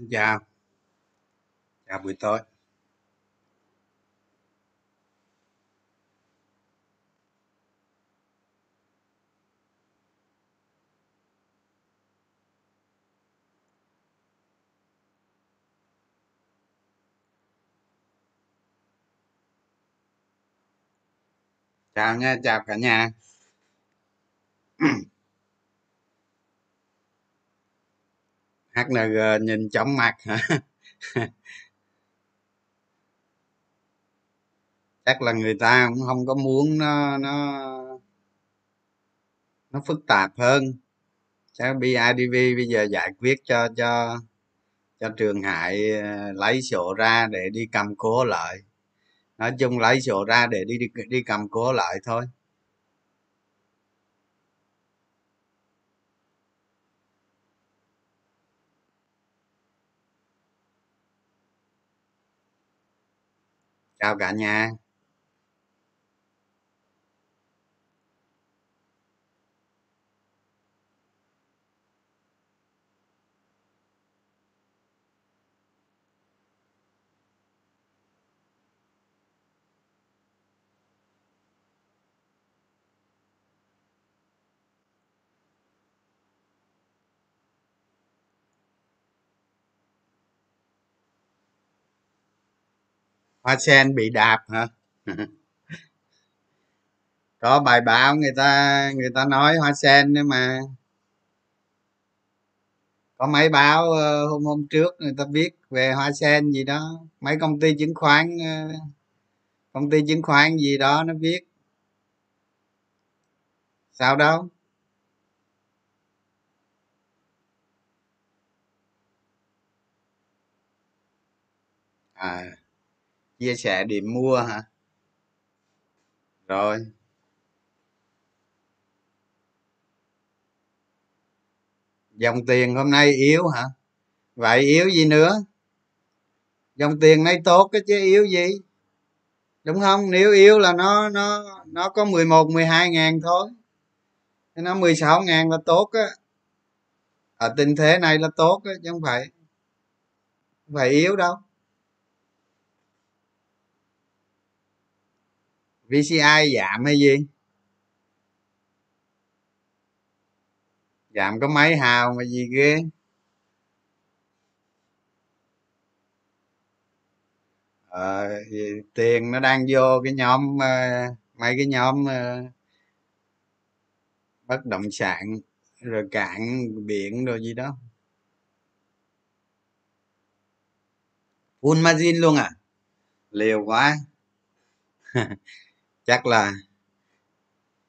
Xin chào, chào buổi tối. Dạ, chào nha, chào cả nhà. HNG ờ, nhìn chóng mặt hả? Chắc là người ta cũng không có muốn nó nó nó phức tạp hơn. Chắc BIDV bây giờ giải quyết cho cho cho Trường Hải ờ, lấy sổ ra để đi cầm cố lại. Nói chung lấy sổ ra để đi đi, đi cầm cố lại thôi. Chào cả nhà. Hoa sen bị đạp hả? Có bài báo người ta người ta nói hoa sen nữa mà. Có mấy báo ờ, hôm hôm trước người ta viết về hoa sen gì đó, mấy công ty chứng khoán ờ, công ty chứng khoán gì đó nó viết. Sao đâu? À, chia sẻ điểm mua hả? Rồi, dòng tiền hôm nay yếu hả? Vậy yếu gì nữa? Dòng tiền nay tốt cái chứ yếu gì? Đúng không? Nếu yếu là nó nó nó có 11 12 ngàn thôi. Nó 16 ngàn là tốt á. Ở tình thế này là tốt á chứ không phải không phải yếu đâu. VCI giảm hay gì? Giảm có mấy hào mà gì ghê? Ờ, tiền nó đang vô cái nhóm ờ, mấy cái nhóm ờ, bất động sản rồi cạn biển rồi gì đó full margin luôn à liều quá chắc là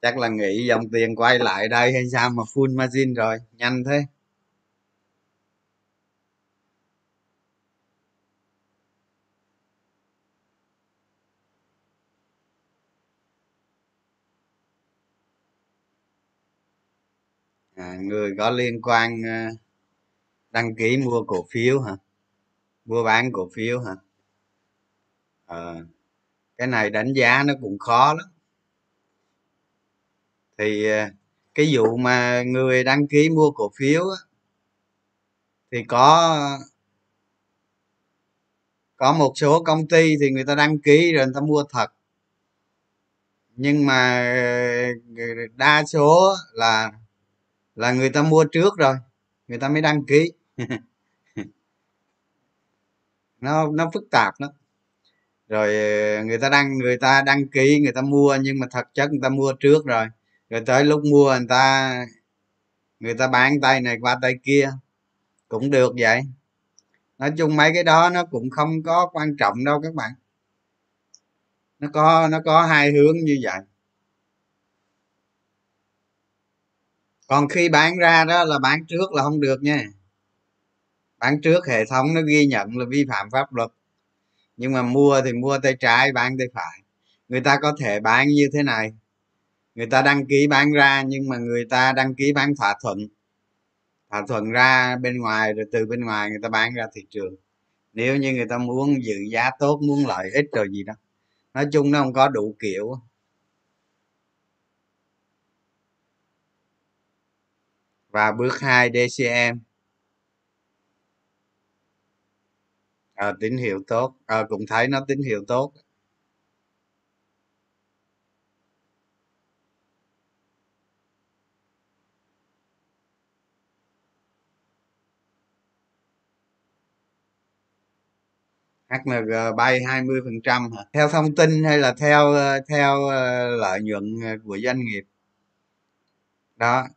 chắc là nghĩ dòng tiền quay lại đây hay sao mà full margin rồi. Nhanh thế. À, người có liên quan ờ, đăng ký mua cổ phiếu hả? Mua bán cổ phiếu hả? Ờ, cái này đánh giá nó cũng khó lắm. Thì ờ, cái vụ mà người đăng ký mua cổ phiếu á, thì có có một số công ty thì người ta đăng ký rồi người ta mua thật. Nhưng mà ờ, đa số là là người ta mua trước rồi người ta mới đăng ký. Nó nó phức tạp lắm rồi ờ, người ta đăng, người ta đăng ký, người ta mua, nhưng mà thật chất người ta mua trước rồi. Rồi tới lúc mua người ta người ta bán tay này qua tay kia, cũng được vậy. Nói chung mấy cái đó nó cũng không có quan trọng đâu các bạn. Nó có nó có hai hướng như vậy. Còn khi bán ra đó là bán trước là không được nha. Bán trước hệ thống nó ghi nhận là vi phạm pháp luật nhưng mà mua thì mua tay trái, bán tay phải. Người ta có thể bán như thế này. Người ta đăng ký bán ra, nhưng mà người ta đăng ký bán thỏa thuận. Thỏa thuận ra bên ngoài, rồi từ bên ngoài người ta bán ra thị trường. Nếu như người ta muốn giữ giá tốt, muốn lợi ích rồi gì đó. Nói chung nó không có đủ kiểu. Và bước 2 DCM à, tín hiệu tốt. À, cũng thấy nó tín hiệu tốt. HNG bay 20 phần trăm theo thông tin hay là theo ờ, theo ờ, lợi nhuận ờ, của doanh nghiệp? Đó.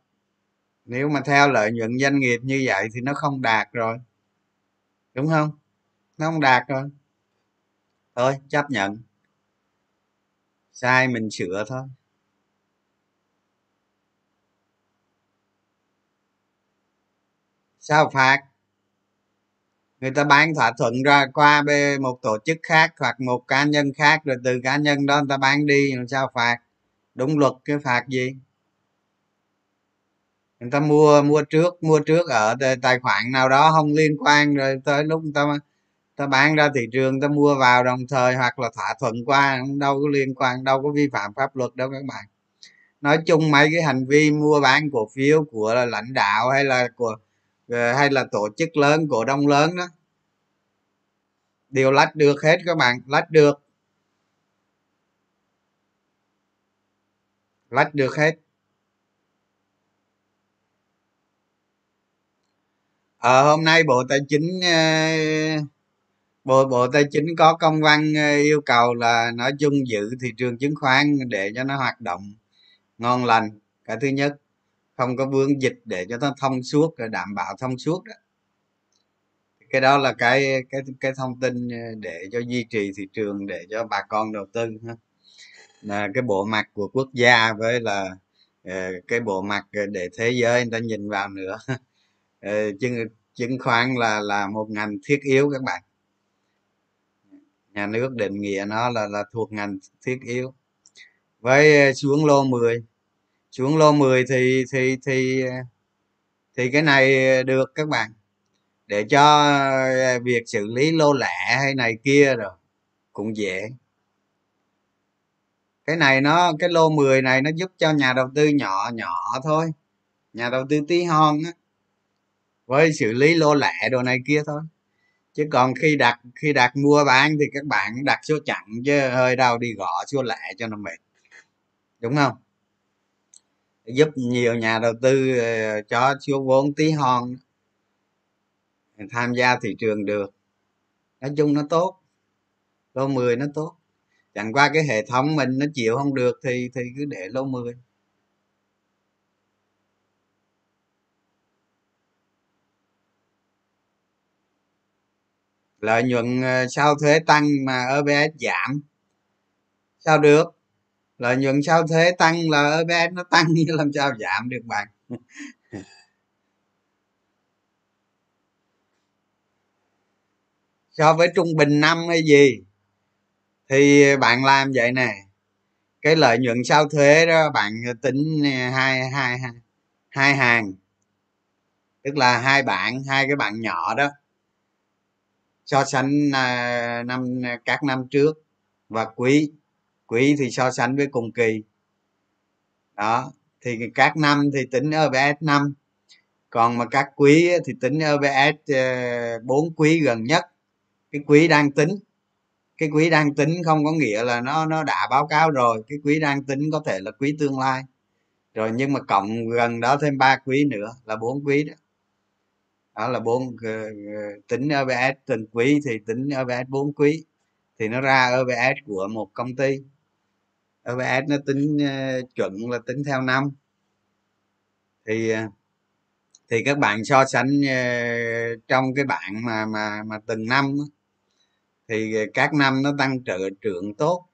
Nếu mà theo lợi nhuận doanh nghiệp như vậy thì nó không đạt rồi. Đúng không? Nó không đạt rồi. Thôi, chấp nhận. Sai mình sửa thôi. Sao phạt? Người ta bán thỏa thuận ra qua bên một tổ chức khác hoặc một cá nhân khác, rồi từ cá nhân đó người ta bán đi làm sao phạt? Đúng luật cái phạt gì? Người ta mua mua trước mua trước ở tài khoản nào đó không liên quan, rồi tới lúc người ta ta bán ra thị trường, ta mua vào đồng thời hoặc là thỏa thuận qua, đâu có liên quan, đâu có vi phạm pháp luật đâu các bạn. Nói chung mấy cái hành vi mua bán cổ phiếu của lãnh đạo hay là của ờ, hay là tổ chức lớn, cổ đông lớn đó, đều lách được hết các bạn, lách được. Lách được hết. Ờ hôm nay bộ tài chính ờ, bộ bộ tài chính có công văn ờ, yêu cầu là nói chung giữ thị trường chứng khoán để cho nó hoạt động ngon lành. Cái thứ nhất, không có vướng dịch để cho nó thông suốt đảm bảo thông suốt đó. Cái đó là cái cái cái thông tin ờ, để cho duy trì thị trường, để cho bà con đầu tư là cái bộ mặt của quốc gia với là ờ, cái bộ mặt để thế giới người ta nhìn vào nữa. Chứng chứng khoán là là một ngành thiết yếu các bạn nhà nước định nghĩa nó là là thuộc ngành thiết yếu. Với ờ, xuống lô 10 xuống lô 10 thì thì thì ờ, thì cái này được các bạn. Để cho ờ, việc xử lý lô lẻ hay này kia rồi, cũng dễ. Cái này nó, cái lô 10 này nó giúp cho nhà đầu tư nhỏ nhỏ thôi. Nhà đầu tư tí hon á, với xử lý lô lẻ đồ này kia thôi chứ còn khi đặt khi đặt mua bán thì các bạn đặt số chặn chứ hơi đau đi gõ số lẻ cho nó mệt. Đúng không? Giúp nhiều nhà đầu tư ờ, cho số vốn tí hon tham gia thị trường được. Nói chung nó tốt. Lô 10 nó tốt. Chẳng qua cái hệ thống mình nó chịu không được thì thì cứ để lô 10 lợi nhuận ờ, sau thuế tăng mà EPS giảm. Sao được? Lợi nhuận sau thuế tăng là EPS nó tăng như làm sao giảm được bạn? So với trung bình năm hay gì? Thì bạn làm vậy nè. Cái lợi nhuận sau thuế đó, bạn tính ờ, hai hai hai hàng. Tức là hai bạn, hai cái bạn nhỏ đó so sánh à, năm à, các năm trước. Và quý quý thì so sánh với cùng kỳ. Đó thì các năm thì tính EPS năm. Còn mà các quý thì tính EPS ờ, à, bốn quý gần nhất. Cái quý đang tính cái quý đang tính không có nghĩa là nó nó đã báo cáo rồi. Cái quý đang tính có thể là quý tương lai. Rồi nhưng mà cộng gần đó thêm ba quý nữa là bốn quý đó đó là bốn ờ, ờ, tính EPS từng quý thì tính EPS bốn quý. Thì nó ra EPS của một công ty. EPS nó tính ờ, chuẩn là tính theo năm. Thì thì các bạn so sánh trong cái bảng mà mà mà từng năm thì các năm nó tăng trợ trưởng tốt.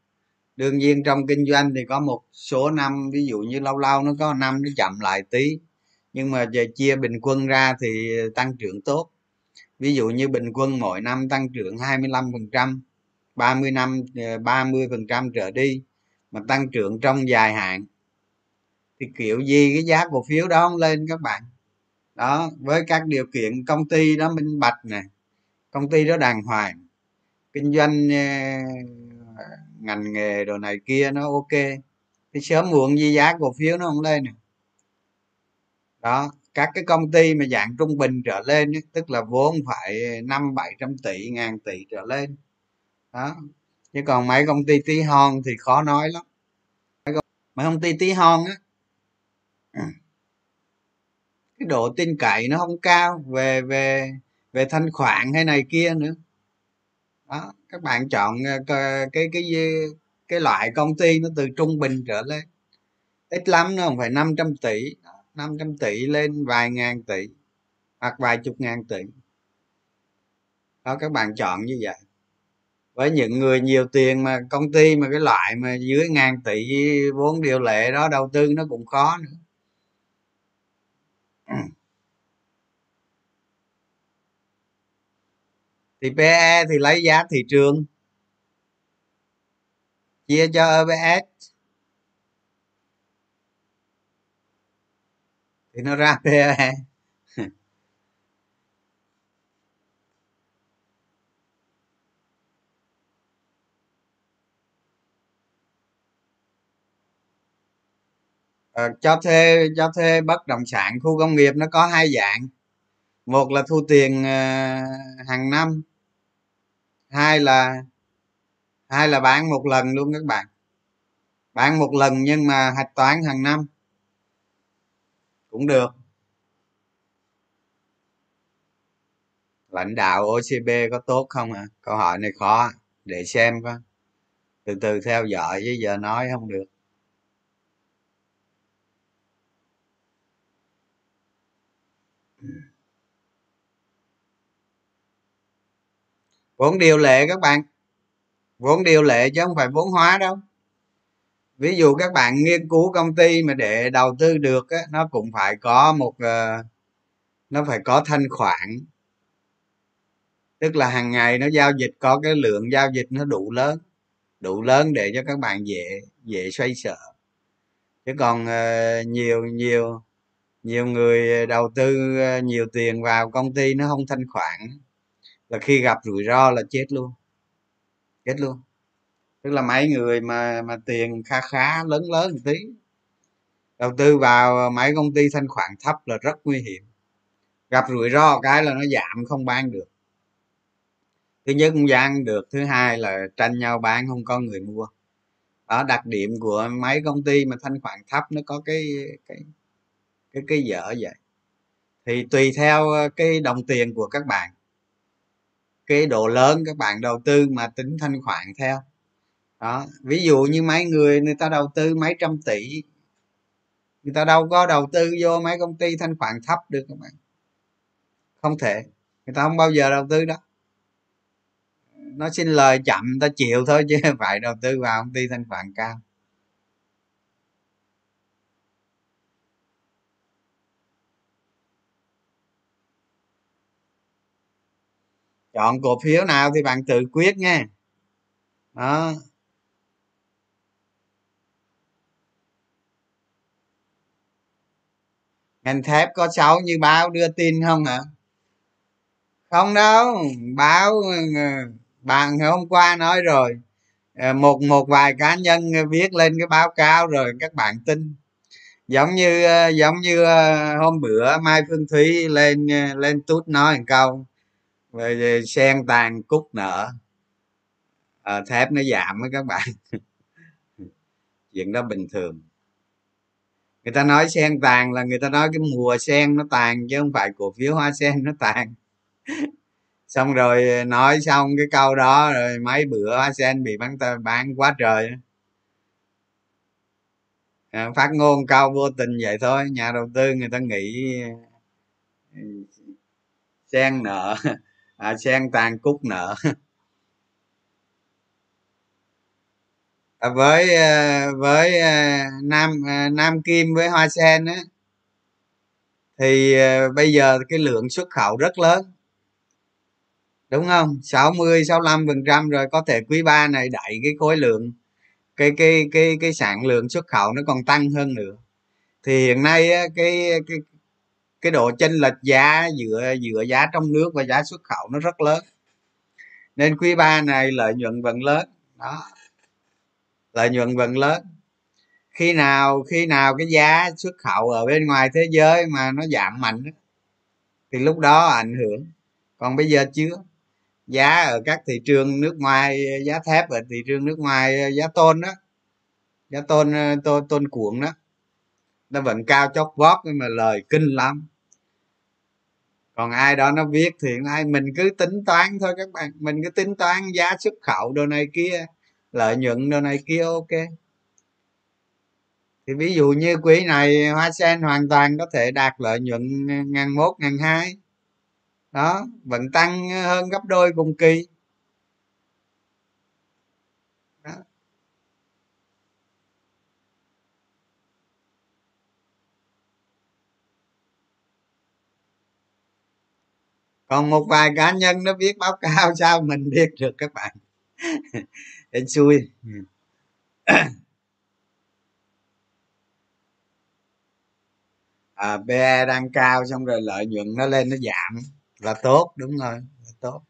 Đương nhiên trong kinh doanh thì có một số năm, ví dụ như lâu lâu nó có năm nó chậm lại tí nhưng mà về chia bình quân ra thì tăng trưởng tốt. Ví dụ như bình quân mỗi năm tăng trưởng 25 phần trăm 30 năm ờ, 30 phần trăm trở đi mà tăng trưởng trong dài hạn. Thì kiểu gì cái giá cổ phiếu đó không lên các bạn? Đó, với các điều kiện công ty đó minh bạch nè, công ty đó đàng hoàng, kinh doanh ờ, ngành nghề đồ này kia nó ok, thì sớm muộn gì giá cổ phiếu nó không lên nè đó, các cái công ty mà dạng trung bình trở lên tức là vốn phải năm bảy trăm tỷ, ngàn tỷ trở lên. Đó, chứ còn mấy công ty tí hon thì khó nói lắm. Mấy công ty tí hon á à, cái độ tin cậy nó không cao về về về thanh khoản hay này kia nữa. Đó, các bạn chọn ờ, cái cái cái cái loại công ty nó từ trung bình trở lên. Ít lắm, nó không phải 500 tỷ. 500 tỷ lên vài ngàn tỷ hoặc vài chục ngàn tỷ. Đó, các bạn chọn như vậy. Với những người nhiều tiền mà, công ty mà, cái loại mà dưới ngàn tỷ vốn điều lệ đó, đầu tư nó cũng khó nữa. Thì PE thì lấy giá thị trường. Chia cho EPS thì nó ra PE ờ, cho thuê cho thuê bất động sản khu công nghiệp nó có hai dạng. Một là thu tiền ờ, hàng năm hai là hai là bán một lần luôn các bạn. Bán một lần nhưng mà hạch toán hàng năm cũng được. Lãnh đạo OCB có tốt không ạ? À? câu hỏi này khó để xem coi. Từ từ theo dõi chứ giờ nói không được. Vốn điều lệ các bạn. Vốn điều lệ chứ không phải vốn hóa đâu ví dụ các bạn nghiên cứu công ty mà để đầu tư được á, nó cũng phải có một uh, nó phải có thanh khoản. Tức là hàng ngày nó giao dịch có cái lượng giao dịch nó đủ lớn đủ lớn để cho các bạn dễ dễ xoay sở. Chứ còn uh, nhiều nhiều nhiều người đầu tư ờ, nhiều tiền vào công ty nó không thanh khoản. Là khi gặp rủi ro là chết luôn chết luôn tức là mấy người mà mà tiền kha khá lớn lớn một tí. Đầu tư vào mấy công ty thanh khoản thấp là rất nguy hiểm. Gặp rủi ro cái là nó giảm không bán được. Thứ nhất không gian được, thứ hai là tranh nhau bán, không có người mua. Đó, đặc điểm của mấy công ty mà thanh khoản thấp nó có cái cái cái cái dở vậy. Thì tùy theo ờ, cái đồng tiền của các bạn. Cái độ lớn các bạn đầu tư mà tính thanh khoản theo đó, ví dụ như mấy người người ta đầu tư mấy trăm tỷ, người ta đâu có đầu tư vô mấy công ty thanh khoản thấp được các bạn. Không thể, người ta không bao giờ đầu tư đó. Nó xin lời chậm ta chịu thôi chứ phải đầu tư vào công ty thanh khoản cao. Chọn cổ phiếu nào thì bạn tự quyết nha đó. Ngành thép có xấu như báo đưa tin không hả không đâu báo ờ, bạn hôm qua nói rồi. Ờ, một một vài cá nhân viết lên cái báo cáo rồi các bạn tin. Giống như ờ, giống như hôm bữa mai phương thúy lên lên tút nói một câu về sen tàn cúc nợ à, thép nó giảm với các bạn. Chuyện đó bình thường người ta nói sen tàn là người ta nói cái mùa sen nó tàn chứ không phải cổ phiếu hoa sen nó tàn. Xong rồi nói xong cái câu đó rồi mấy bữa hoa sen bị bán tờ bán quá trời. À, phát ngôn câu vô tình vậy thôi. Nhà đầu tư người ta nghĩ ừ, sen nợ. À, sen tàn cúc nợ. À, với ờ, với ờ, nam ờ, nam kim với hoa sen á thì bây giờ cái lượng xuất khẩu rất lớn. Đúng không? 60 65 phần trăm rồi có thể quý ba này đẩy cái khối lượng cái cái cái cái sản lượng xuất khẩu nó còn tăng hơn nữa. Thì hiện nay á, cái cái cái độ chênh lệch giá giữa giữa giá trong nước và giá xuất khẩu nó rất lớn. Nên quý ba này lợi nhuận vẫn lớn. Đó lợi nhuận vẫn lớn. Khi nào khi nào cái giá xuất khẩu ở bên ngoài thế giới mà nó giảm mạnh thì lúc đó ảnh hưởng. Còn bây giờ chưa. Giá ở các thị trường nước ngoài, giá thép ở thị trường nước ngoài, giá tôn đó giá tôn ờ, tôn tôn cuộn đó, nó vẫn cao chót vót nhưng mà lời kinh lắm. Còn ai đó nó viết thì ai mình cứ tính toán thôi các bạn, mình cứ tính toán giá xuất khẩu đồ này kia lợi nhuận đồ này kia, ok. Thì ví dụ như quỹ này, hoa sen hoàn toàn có thể đạt lợi nhuận ngàn một ngàn hai. Đó, vẫn tăng hơn gấp đôi cùng kỳ. Đó. còn một vài cá nhân nó viết báo cáo sao mình biết được các bạn. hên xui. À, PE đang cao xong rồi lợi nhuận nó lên nó giảm. Là tốt đúng rồi là tốt.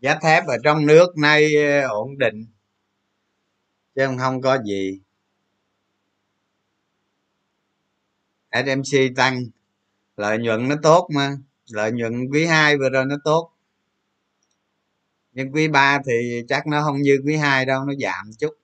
Giá thép ở trong nước nay ờ, ổn định. Chứ không có gì. Smc tăng lợi nhuận nó tốt mà. Lợi nhuận quý 2 vừa rồi nó tốt. Nhưng quý 3 thì chắc nó không như quý 2 đâu, nó giảm chút.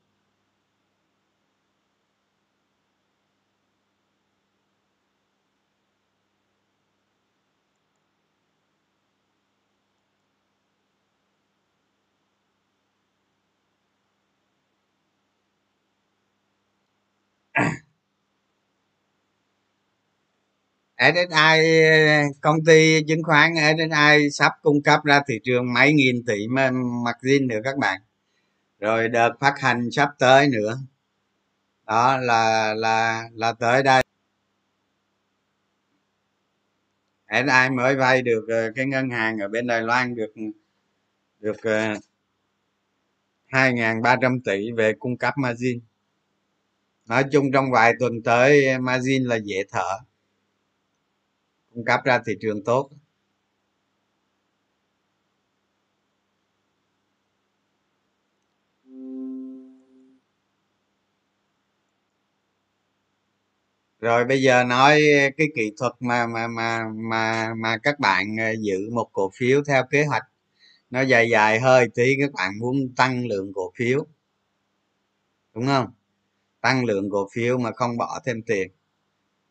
SSI công ty chứng khoán SSI sắp cung cấp ra thị trường mấy nghìn tỷ margin nữa các bạn. Rồi đợt phát hành sắp tới nữa. Đó là là là tới đây. SSI mới vay được ờ, cái ngân hàng ở bên Đài Loan được được ờ, hai ngàn ba trăm tỷ về cung cấp margin. Nói chung trong vài tuần tới margin là dễ thở cung cấp ra thị trường tốt. Rồi bây giờ nói cái kỹ thuật mà mà mà mà mà các bạn ờ, giữ một cổ phiếu theo kế hoạch. Nó dài dài hơi tí, các bạn muốn tăng lượng cổ phiếu. Đúng không? Tăng lượng cổ phiếu mà không bỏ thêm tiền.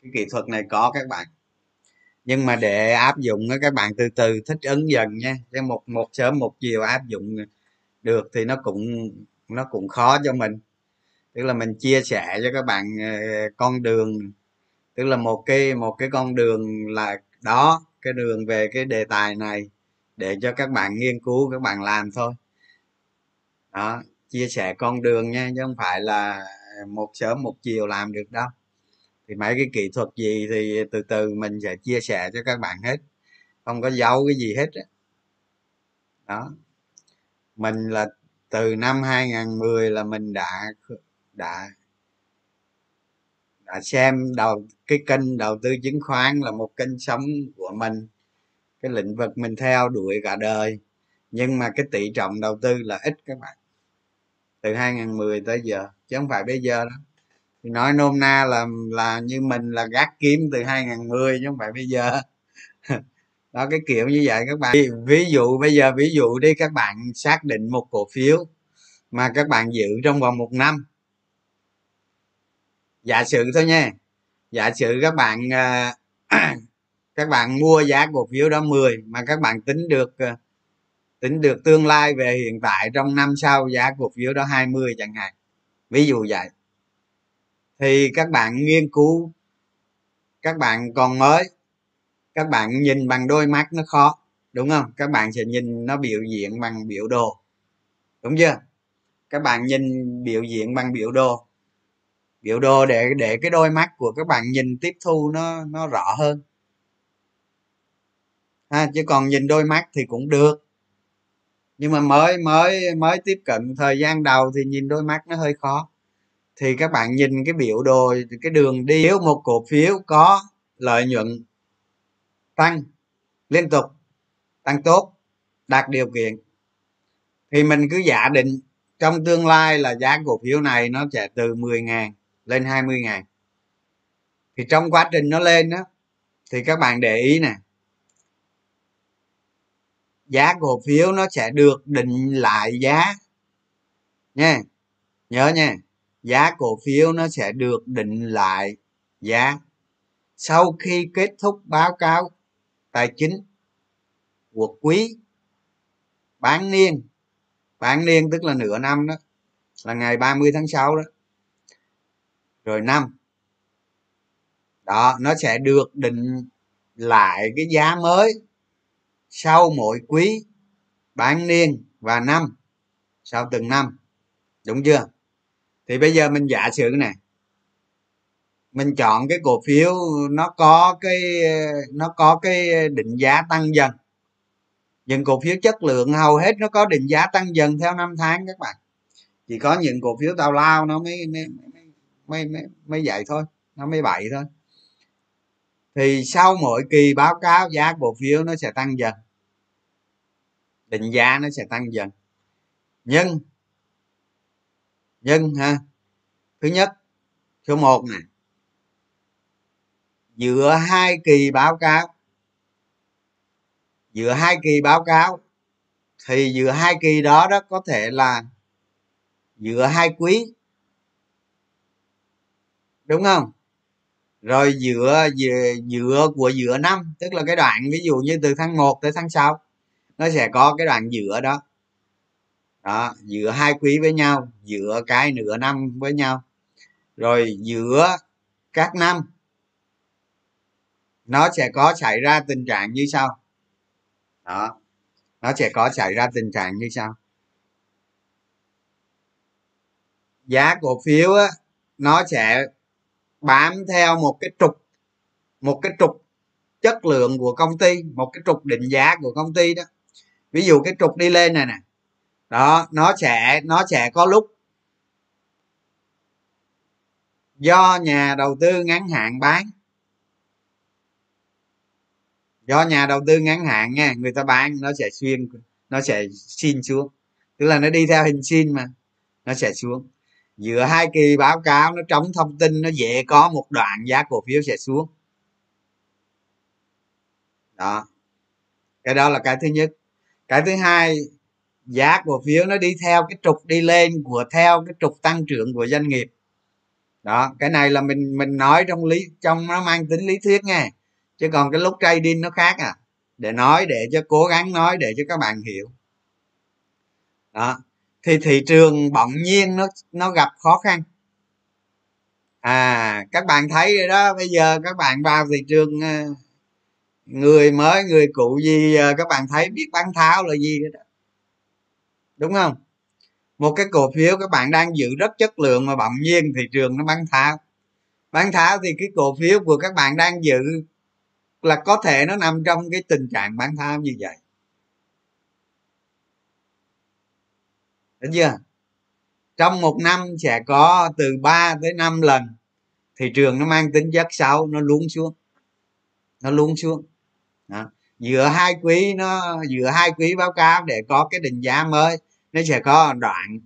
Cái kỹ thuật này có các bạn nhưng mà để áp dụng các bạn từ từ thích ứng dần nha. Chứ một một sớm một chiều áp dụng được thì nó cũng nó cũng khó cho mình. Tức là mình chia sẻ cho các bạn ờ, con đường. Tức là một cái một cái con đường là đó, cái đường về cái đề tài này để cho các bạn nghiên cứu, các bạn làm thôi. Đó, chia sẻ con đường nha, chứ không phải là một sớm một chiều làm được đâu thì mấy cái kỹ thuật gì thì từ từ mình sẽ chia sẻ cho các bạn hết. Không có giấu cái gì hết đó, đó. mình là từ năm 2010 là mình đã đã đã xem đầu cái kênh đầu tư chứng khoán là một kênh sống của mình. Cái lĩnh vực mình theo đuổi cả đời. Nhưng mà cái tỷ trọng đầu tư là ít các bạn. Từ 2010 tới giờ. Chứ không phải bây giờ đó nói nôm na là là như mình là gác kiếm từ 2010 chứ không phải bây giờ. Đó, cái kiểu như vậy các bạn. Ví dụ, bây giờ ví dụ đi, các bạn xác định một cổ phiếu mà các bạn giữ trong vòng một năm. Giả sử thôi nha. Giả sử các bạn à, các bạn mua giá cổ phiếu đó 10 mà các bạn tính được à, tính được tương lai về hiện tại trong năm sau giá cổ phiếu đó 20 chẳng hạn. Ví dụ vậy thì các bạn nghiên cứu. Các bạn còn mới. Các bạn nhìn bằng đôi mắt nó khó, đúng không? Các bạn sẽ nhìn nó biểu diễn bằng biểu đồ. Đúng chưa? Các bạn nhìn biểu diễn bằng biểu đồ. Biểu đồ để để cái đôi mắt của các bạn nhìn tiếp thu nó nó rõ hơn. Ha, chứ còn nhìn đôi mắt thì cũng được. Nhưng mà mới mới mới tiếp cận thời gian đầu thì nhìn đôi mắt nó hơi khó thì các bạn nhìn cái biểu đồ, cái đường đi, nếu một cổ phiếu có lợi nhuận tăng liên tục, tăng tốt, đạt điều kiện, thì mình cứ giả định trong tương lai là giá cổ phiếu này nó sẽ từ 10 ngàn lên 20 ngàn. Thì trong quá trình nó lên đó thì các bạn để ý nè, giá cổ phiếu nó sẽ được định lại giá nha, nhớ nha giá cổ phiếu nó sẽ được định lại giá sau khi kết thúc báo cáo tài chính của quý bán niên. Bán niên tức là nửa năm đó, là ngày 30 tháng 6 đó. Rồi năm, đó, nó sẽ được định lại cái giá mới sau mỗi quý bán niên và năm, sau từng năm. Đúng chưa? Thì bây giờ mình giả sử này mình chọn cái cổ phiếu nó có cái nó có cái định giá tăng dần. Những cổ phiếu chất lượng hầu hết nó có định giá tăng dần theo năm tháng các bạn. Chỉ có những cổ phiếu tào lao nó mới mới mới mới, mới vậy thôi nó mới bậy thôi. Thì sau mỗi kỳ báo cáo giá cổ phiếu nó sẽ tăng dần. Định giá nó sẽ tăng dần. Nhưng nhân ha. Thứ nhất số 1 này giữa hai kỳ báo cáo giữa hai kỳ báo cáo thì giữa hai kỳ đó đó có thể là giữa hai quý. Đúng không? Rồi giữa giữa, giữa của giữa năm tức là cái đoạn ví dụ như từ tháng 1 tới tháng 6 nó sẽ có cái đoạn giữa đó đó giữa hai quý với nhau giữa cái nửa năm với nhau. Rồi giữa các năm nó sẽ có xảy ra tình trạng như sau. Đó nó sẽ có xảy ra tình trạng như sau. Giá cổ phiếu á, nó sẽ bám theo một cái trục một cái trục chất lượng của công ty một cái trục định giá của công ty đó. Ví dụ cái trục đi lên này nè đó, nó sẽ nó sẽ có lúc do nhà đầu tư ngắn hạn bán. Do nhà đầu tư ngắn hạn nha, người ta bán nó sẽ xuyên, nó sẽ xin xuống. Tức là nó đi theo hình xin mà, nó sẽ xuống. Giữa hai kỳ báo cáo, nó trống thông tin, nó dễ có một đoạn giá cổ phiếu sẽ xuống. Đó. Cái đó là cái thứ nhất. Cái thứ hai giá cổ phiếu nó đi theo cái trục đi lên của theo cái trục tăng trưởng của doanh nghiệp. Đó, cái này là mình mình nói trong lý, trong nó mang tính lý thuyết nha chứ còn cái lúc trading nó khác à. Để nói, để cho cố gắng nói, để cho các bạn hiểu. Đó, thì thị trường bỗng nhiên nó nó gặp khó khăn. À các bạn thấy rồi đó, bây giờ các bạn vào thị trường ờ, người mới, người cũ gì ờ, các bạn thấy biết bán tháo là gì đó đúng không? Một cái cổ phiếu các bạn đang giữ rất chất lượng mà bỗng nhiên thị trường nó bán tháo bán tháo thì cái cổ phiếu của các bạn đang giữ là có thể nó nằm trong cái tình trạng bán tháo như vậy. Đúng chưa? Trong một năm sẽ có từ 3 tới 5 lần thị trường nó mang tính chất xấu, nó luôn xuống. Nó luôn xuống. Đó. giữa hai quý nó, giữa hai quý báo cáo để có cái định giá mới nó sẽ có đoạn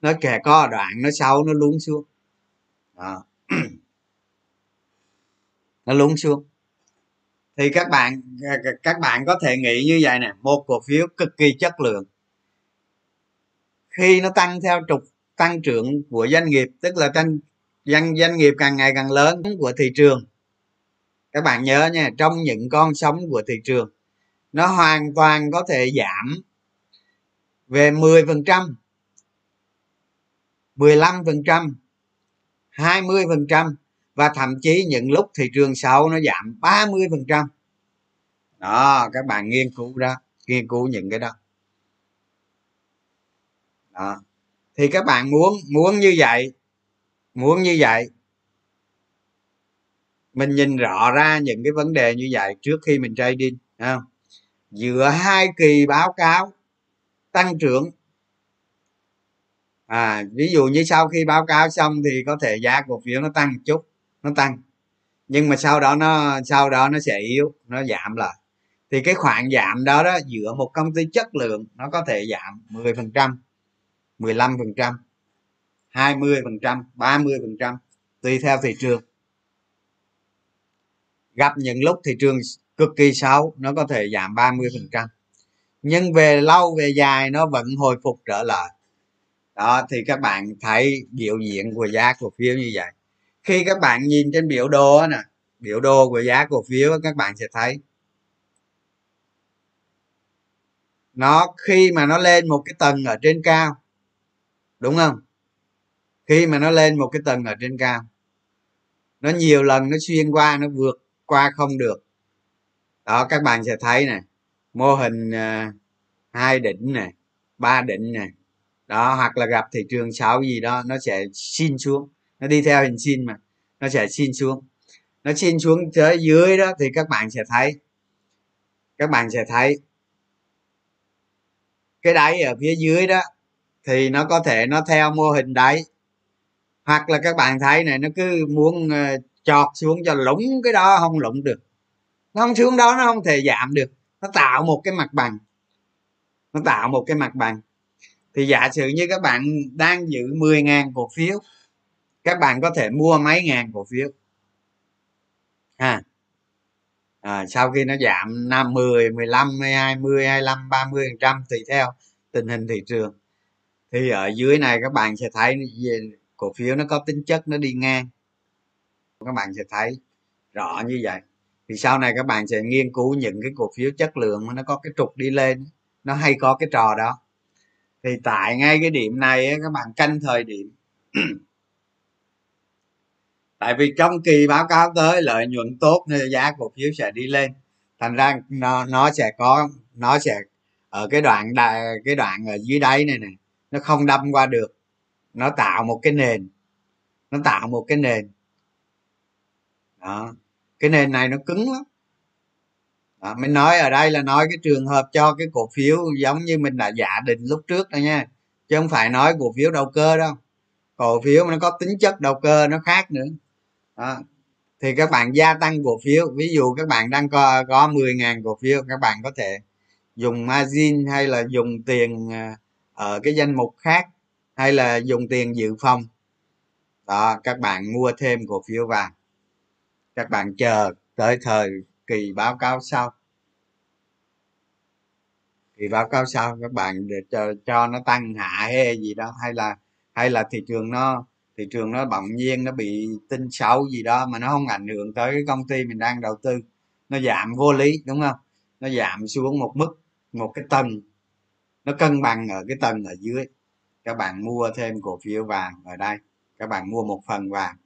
nó kẻ có đoạn nó sâu nó lún xuống. Đó. nó lún xuống. Thì các bạn các bạn có thể nghĩ như vậy nè, một cổ phiếu cực kỳ chất lượng. Khi nó tăng theo trục, tăng trưởng của doanh nghiệp, tức là tăng, doanh doanh nghiệp càng ngày càng lớn của thị trường. Các bạn nhớ nha, trong những con sóng của thị trường, nó hoàn toàn có thể giảm về 10 phần trăm 15 phần trăm 20 phần trăm và thậm chí những lúc thị trường xấu nó giảm 30 phần trăm. Đó, các bạn nghiên cứu đó, nghiên cứu những cái đó. Đó. Thì các bạn muốn muốn như vậy, muốn như vậy, mình nhìn rõ ra những cái vấn đề như vậy trước khi mình trading không? Giữa hai kỳ báo cáo tăng trưởng. À ví dụ như sau khi báo cáo xong thì có thể giá cổ phiếu nó tăng một chút, nó tăng. Nhưng mà sau đó nó, sau đó nó sẽ yếu, nó giảm lại. Thì cái khoản giảm đó đó, giữa một công ty chất lượng, nó có thể giảm 10 phần trăm 15 phần trăm 20 phần trăm 30 phần trăm, tùy theo thị trường. Gặp những lúc thị trường cực kỳ xấu, nó có thể giảm 30 phần trăm nhưng về lâu, về dài nó vẫn hồi phục trở lại. Đó, thì các bạn thấy biểu diễn của giá cổ phiếu như vậy. Khi các bạn nhìn trên biểu đồ nè, biểu đồ của giá cổ phiếu các bạn sẽ thấy. Nó, khi mà nó lên một cái tầng ở trên cao, đúng không? Khi mà nó lên một cái tầng ở trên cao, nó nhiều lần nó xuyên qua, nó vượt qua không được. Đó, các bạn sẽ thấy này mô hình à, hai đỉnh này ba đỉnh này đó, hoặc là gặp thị trường sáu gì đó, nó sẽ xin xuống, nó đi theo hình xin mà, nó sẽ xin xuống. Nó xin xuống tới dưới đó thì các bạn sẽ thấy, các bạn sẽ thấy cái đáy ở phía dưới đó thì nó có thể nó theo mô hình đáy. Hoặc là các bạn thấy này, nó cứ muốn ờ, chọt xuống cho lũng cái đó không lũng được. Nó không xuống đó, nó không thể giảm được nó tạo một cái mặt bằng. Nó tạo một cái mặt bằng. Thì giả sử như các bạn đang giữ 10.000 cổ phiếu các bạn có thể mua mấy ngàn cổ phiếu? Ha. À, sau khi nó giảm 50 15, 20, 25, 30 phần trăm tùy theo tình hình thị trường. Thì ở dưới này các bạn sẽ thấy cổ phiếu nó có tính chất nó đi ngang. Các bạn sẽ thấy rõ như vậy thì sau này các bạn sẽ nghiên cứu những cái cổ phiếu chất lượng mà nó có cái trục đi lên, nó hay có cái trò đó. Thì tại ngay cái điểm này các bạn canh thời điểm. Tại vì trong kỳ báo cáo tới, lợi nhuận tốt nên giá cổ phiếu sẽ đi lên. Thành ra nó nó sẽ có, nó sẽ ở cái đoạn đài cái đoạn ở dưới đáy này này nó không đâm qua được. Nó tạo một cái nền, nó tạo một cái nền. Đó cái nền này nó cứng lắm. Đó, mình nói ở đây là nói cái trường hợp cho cái cổ phiếu giống như mình đã giả định lúc trước đó nha. Chứ không phải nói cổ phiếu đầu cơ đâu. Cổ phiếu nó có tính chất đầu cơ nó khác nữa. Đó. thì các bạn gia tăng cổ phiếu ví dụ các bạn đang có có 10.000 cổ phiếu các bạn có thể dùng margin hay là dùng tiền à, ở cái danh mục khác hay là dùng tiền dự phòng. Đó các bạn mua thêm cổ phiếu vào các bạn chờ tới thời kỳ báo cáo sau. Kỳ báo cáo sau các bạn để cho cho nó tăng hạ hay gì đó, hay là hay là thị trường nó, thị trường nó bỗng nhiên nó bị tin xấu gì đó mà nó không ảnh hưởng tới cái công ty mình đang đầu tư, nó giảm vô lý, đúng không? Nó giảm xuống một mức, một cái tầng. Nó cân bằng ở cái tầng ở dưới. Các bạn mua thêm cổ phiếu vàng ở đây. Các bạn mua một phần vàng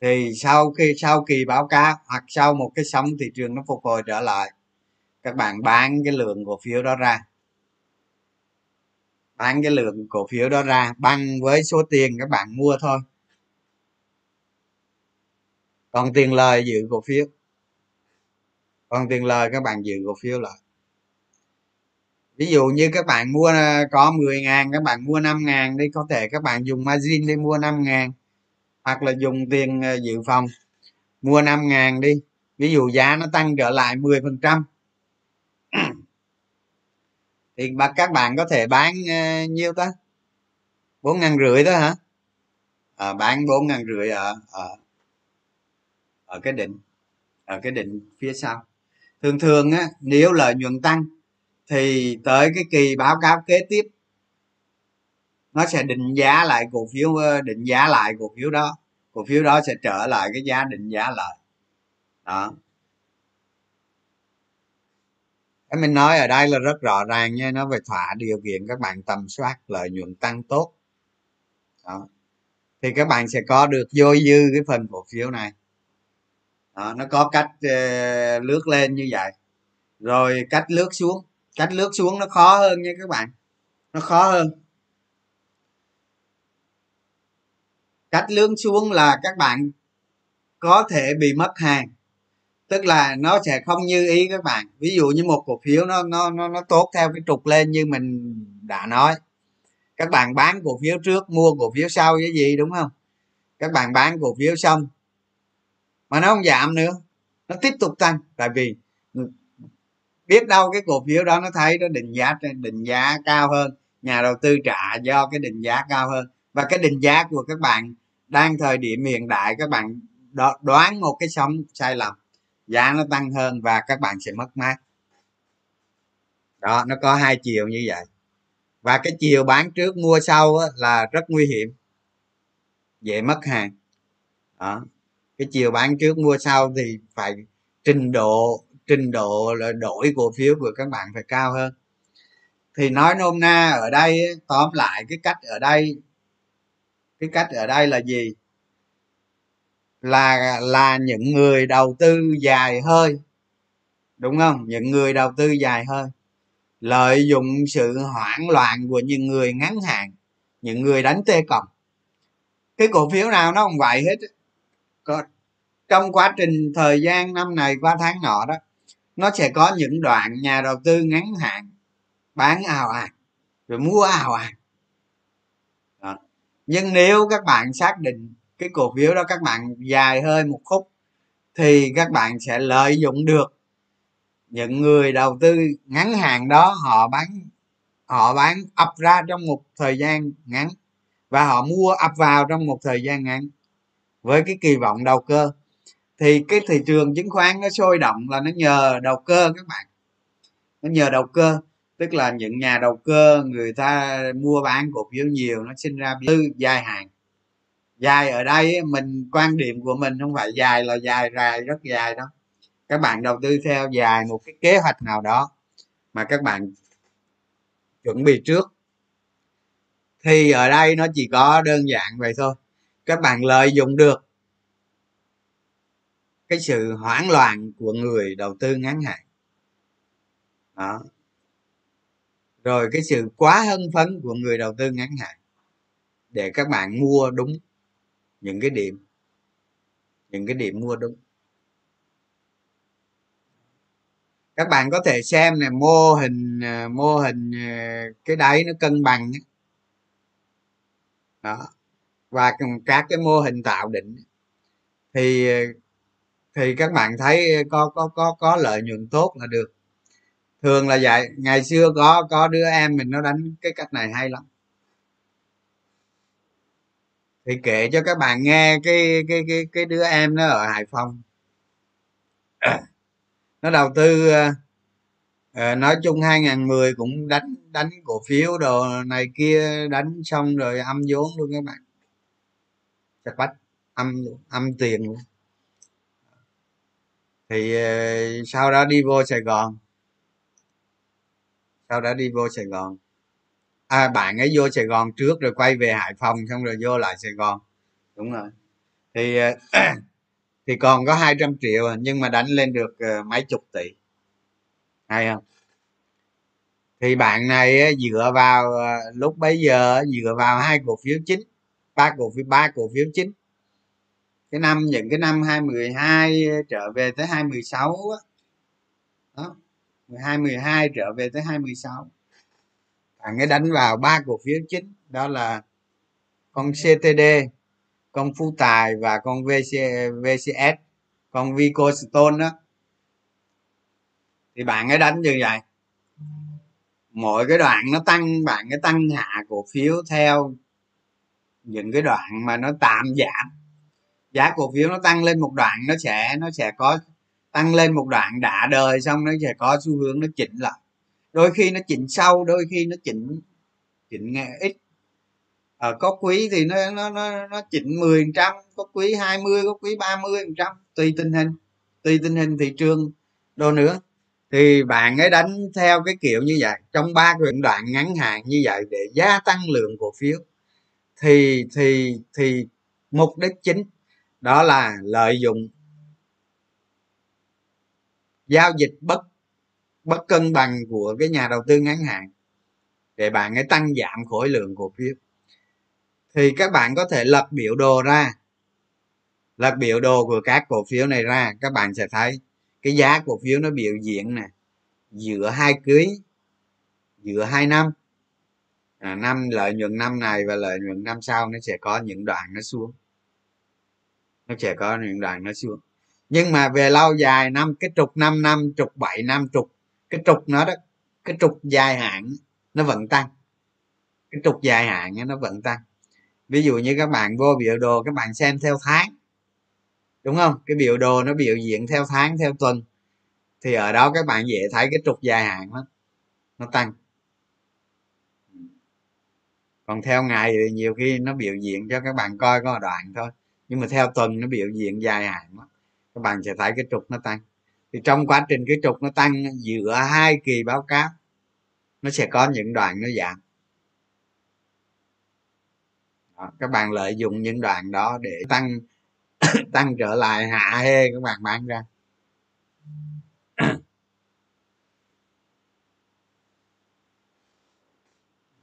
thì sau khi, sau kỳ báo cáo hoặc sau một cái sóng thị trường nó phục hồi trở lại, các bạn bán cái lượng cổ phiếu đó ra. Bán cái lượng cổ phiếu đó ra bằng với số tiền các bạn mua thôi. Còn tiền lời giữ cổ phiếu. Còn tiền lời các bạn giữ cổ phiếu lại. Ví dụ như các bạn mua à, có 10 ngàn, các bạn mua 5 ngàn đi, có thể các bạn dùng margin đi mua 5 ngàn hoặc là dùng tiền ờ, dự phòng mua 5 ngàn đi ví dụ giá nó tăng trở lại 10 phần trăm. Thì các bạn có thể bán ờ, nhiêu ta? Bốn ngàn rưỡi đó hả? À, bán bốn ngàn rưỡi ở ở ở cái định ở cái định phía sau. Thường thường á nếu lợi nhuận tăng thì tới cái kỳ báo cáo kế tiếp nó sẽ định giá lại cổ phiếu ờ, định giá lại cổ phiếu đó. Cổ phiếu đó sẽ trở lại cái giá định giá lại. Đó. Cái mình nói ở đây là rất rõ ràng nha nó về thỏa điều kiện các bạn tầm soát lợi nhuận tăng tốt. Đó. Thì các bạn sẽ có được dôi dư cái phần cổ phiếu này. Đó, nó có cách uh, lướt lên như vậy. Rồi cách lướt xuống. Cách lướt xuống nó khó hơn nha các bạn. Nó khó hơn. Cách lương xuống là các bạn có thể bị mất hàng. Tức là nó sẽ không như ý các bạn. Ví dụ như một cổ phiếu nó nó nó nó tốt theo cái trục lên như mình đã nói. Các bạn bán cổ phiếu trước, mua cổ phiếu sau cái gì, đúng không? Các bạn bán cổ phiếu xong. Mà nó không giảm nữa. Nó tiếp tục tăng. Tại vì biết đâu cái cổ phiếu đó nó thấy nó định giá định giá cao hơn. Nhà đầu tư trả do cái định giá cao hơn. Và cái định giá của các bạn đang thời điểm hiện đại, các bạn đoán một cái sóng sai lầm, giá nó tăng hơn và các bạn sẽ mất mát. Đó, nó có hai chiều như vậy. Và cái chiều bán trước mua sau là rất nguy hiểm, dễ mất hàng. Đó, cái chiều bán trước mua sau thì phải trình độ trình độ là đổi cổ phiếu của các bạn phải cao hơn. Thì nói nôm na ở đây tóm lại cái cách ở đây cái cách ở đây là gì? Là là những người đầu tư dài hơi. Đúng không? Những người đầu tư dài hơi. Lợi dụng sự hoảng loạn của những người ngắn hạn, những người đánh tê cộng cái cổ phiếu nào nó không vậy hết có, trong quá trình thời gian năm này qua tháng nọ đó, nó sẽ có những đoạn nhà đầu tư ngắn hạn bán ào ạt, rồi mua ào ạt nhưng nếu các bạn xác định cái cổ phiếu đó các bạn dài hơi một khúc, thì các bạn sẽ lợi dụng được những người đầu tư ngắn hàng đó, họ bán họ bán ập ra trong một thời gian ngắn và họ mua ập vào trong một thời gian ngắn với cái kỳ vọng đầu cơ. Thì cái thị trường chứng khoán nó sôi động là nó nhờ đầu cơ các bạn. Nó nhờ đầu cơ tức là những nhà đầu cơ, người ta mua bán cổ phiếu nhiều, nó sinh ra tư dài hạn. Dài ở đây mình, quan điểm của mình không phải dài là dài dài rất dài đó các bạn đầu tư theo dài một cái kế hoạch nào đó mà các bạn chuẩn bị trước. Thì ở đây nó chỉ có đơn giản vậy thôi. Các bạn lợi dụng được cái sự hoảng loạn của người đầu tư ngắn hạn. Đó rồi cái sự quá hân phấn của người đầu tư ngắn hạn để các bạn mua đúng những cái điểm, những cái điểm mua đúng. Các bạn có thể xem này mô hình à, mô hình à, cái đáy nó cân bằng đó. Và các cái mô hình tạo định thì à, thì các bạn thấy có có có có lợi nhuận tốt là được thường là vậy. Ngày xưa có có đứa em mình nó đánh cái cách này hay lắm. Thì kể cho các bạn nghe cái cái cái cái đứa em nó ở hải phòng. Nó đầu tư ờ, ờ, nói chung 2010 cũng đánh đánh cổ phiếu đồ này kia, đánh xong rồi âm vốn luôn các bạn. Chặt bách âm âm tiền luôn. Thì ờ, sau đó đi vô sài gòn sau đó đi vô sài gòn. À bạn ấy vô sài gòn trước rồi quay về hải phòng xong rồi vô lại sài gòn. Đúng rồi. Thì thì còn có 200 triệu à, nhưng mà đánh lên được ờ, mấy chục tỷ. Hay không? Thì bạn này dựa vào ờ, lúc bấy giờ dựa vào hai cổ phiếu chính ba cổ phiếu ba cổ phiếu chính. Cái năm những cái năm 2012 trở về tới 2016 đó 12 12 trở về tới 2016 bạn ấy đánh vào ba cổ phiếu chính đó là con CTD con Phú Tài và con VC, VCS con Vico Stone đó. Thì bạn ấy đánh như vậy. Mỗi cái đoạn nó tăng bạn cái tăng hạ cổ phiếu theo những cái đoạn mà nó tạm giảm. Giá cổ phiếu nó tăng lên một đoạn nó sẽ nó sẽ có tăng lên một đoạn đã đời xong nó sẽ có xu hướng nó chỉnh lại. Đôi khi nó chỉnh sâu đôi khi nó chỉnh chỉnh nghe ít. Ở có quý thì nó nó nó, nó chỉnh 10 trăm có quý 20 có quý 30 trăm tùy tình hình. Tùy tình hình thị trường đồ nữa. Thì bạn ấy đánh theo cái kiểu như vậy. Trong ba cái đoạn ngắn hạn như vậy để gia tăng lượng cổ phiếu thì thì thì mục đích chính đó là lợi dụng giao dịch bất bất cân bằng của cái nhà đầu tư ngắn hạn để bạn ấy tăng giảm khối lượng cổ phiếu. Thì các bạn có thể lập biểu đồ ra lập biểu đồ của các cổ phiếu này ra các bạn sẽ thấy cái giá cổ phiếu nó biểu diễn nè giữa hai cưới giữa hai năm. À, năm lợi nhuận năm này và lợi nhuận năm sau nó sẽ có những đoạn nó xuống nó sẽ có những đoạn nó xuống nhưng mà về lâu dài năm, cái trục năm năm, trục bảy năm, trục, cái trục nó đó, cái trục dài hạn nó vẫn tăng. Cái trục dài hạn nó vẫn tăng. Ví dụ như các bạn vô biểu đồ, các bạn xem theo tháng, đúng không? Cái biểu đồ nó biểu diễn theo tháng, theo tuần. Thì ở đó các bạn dễ thấy cái trục dài hạn đó nó tăng. Còn theo ngày thì nhiều khi nó biểu diễn cho các bạn coi có đoạn thôi, nhưng mà theo tuần nó biểu diễn dài hạn lắm các bạn sẽ thấy cái trục nó tăng. Thì trong quá trình cái trục nó tăng giữa hai kỳ báo cáo nó sẽ có những đoạn nó giảm. Đó, các bạn lợi dụng những đoạn đó để tăng tăng trở lại hạ hê các bạn bán ra.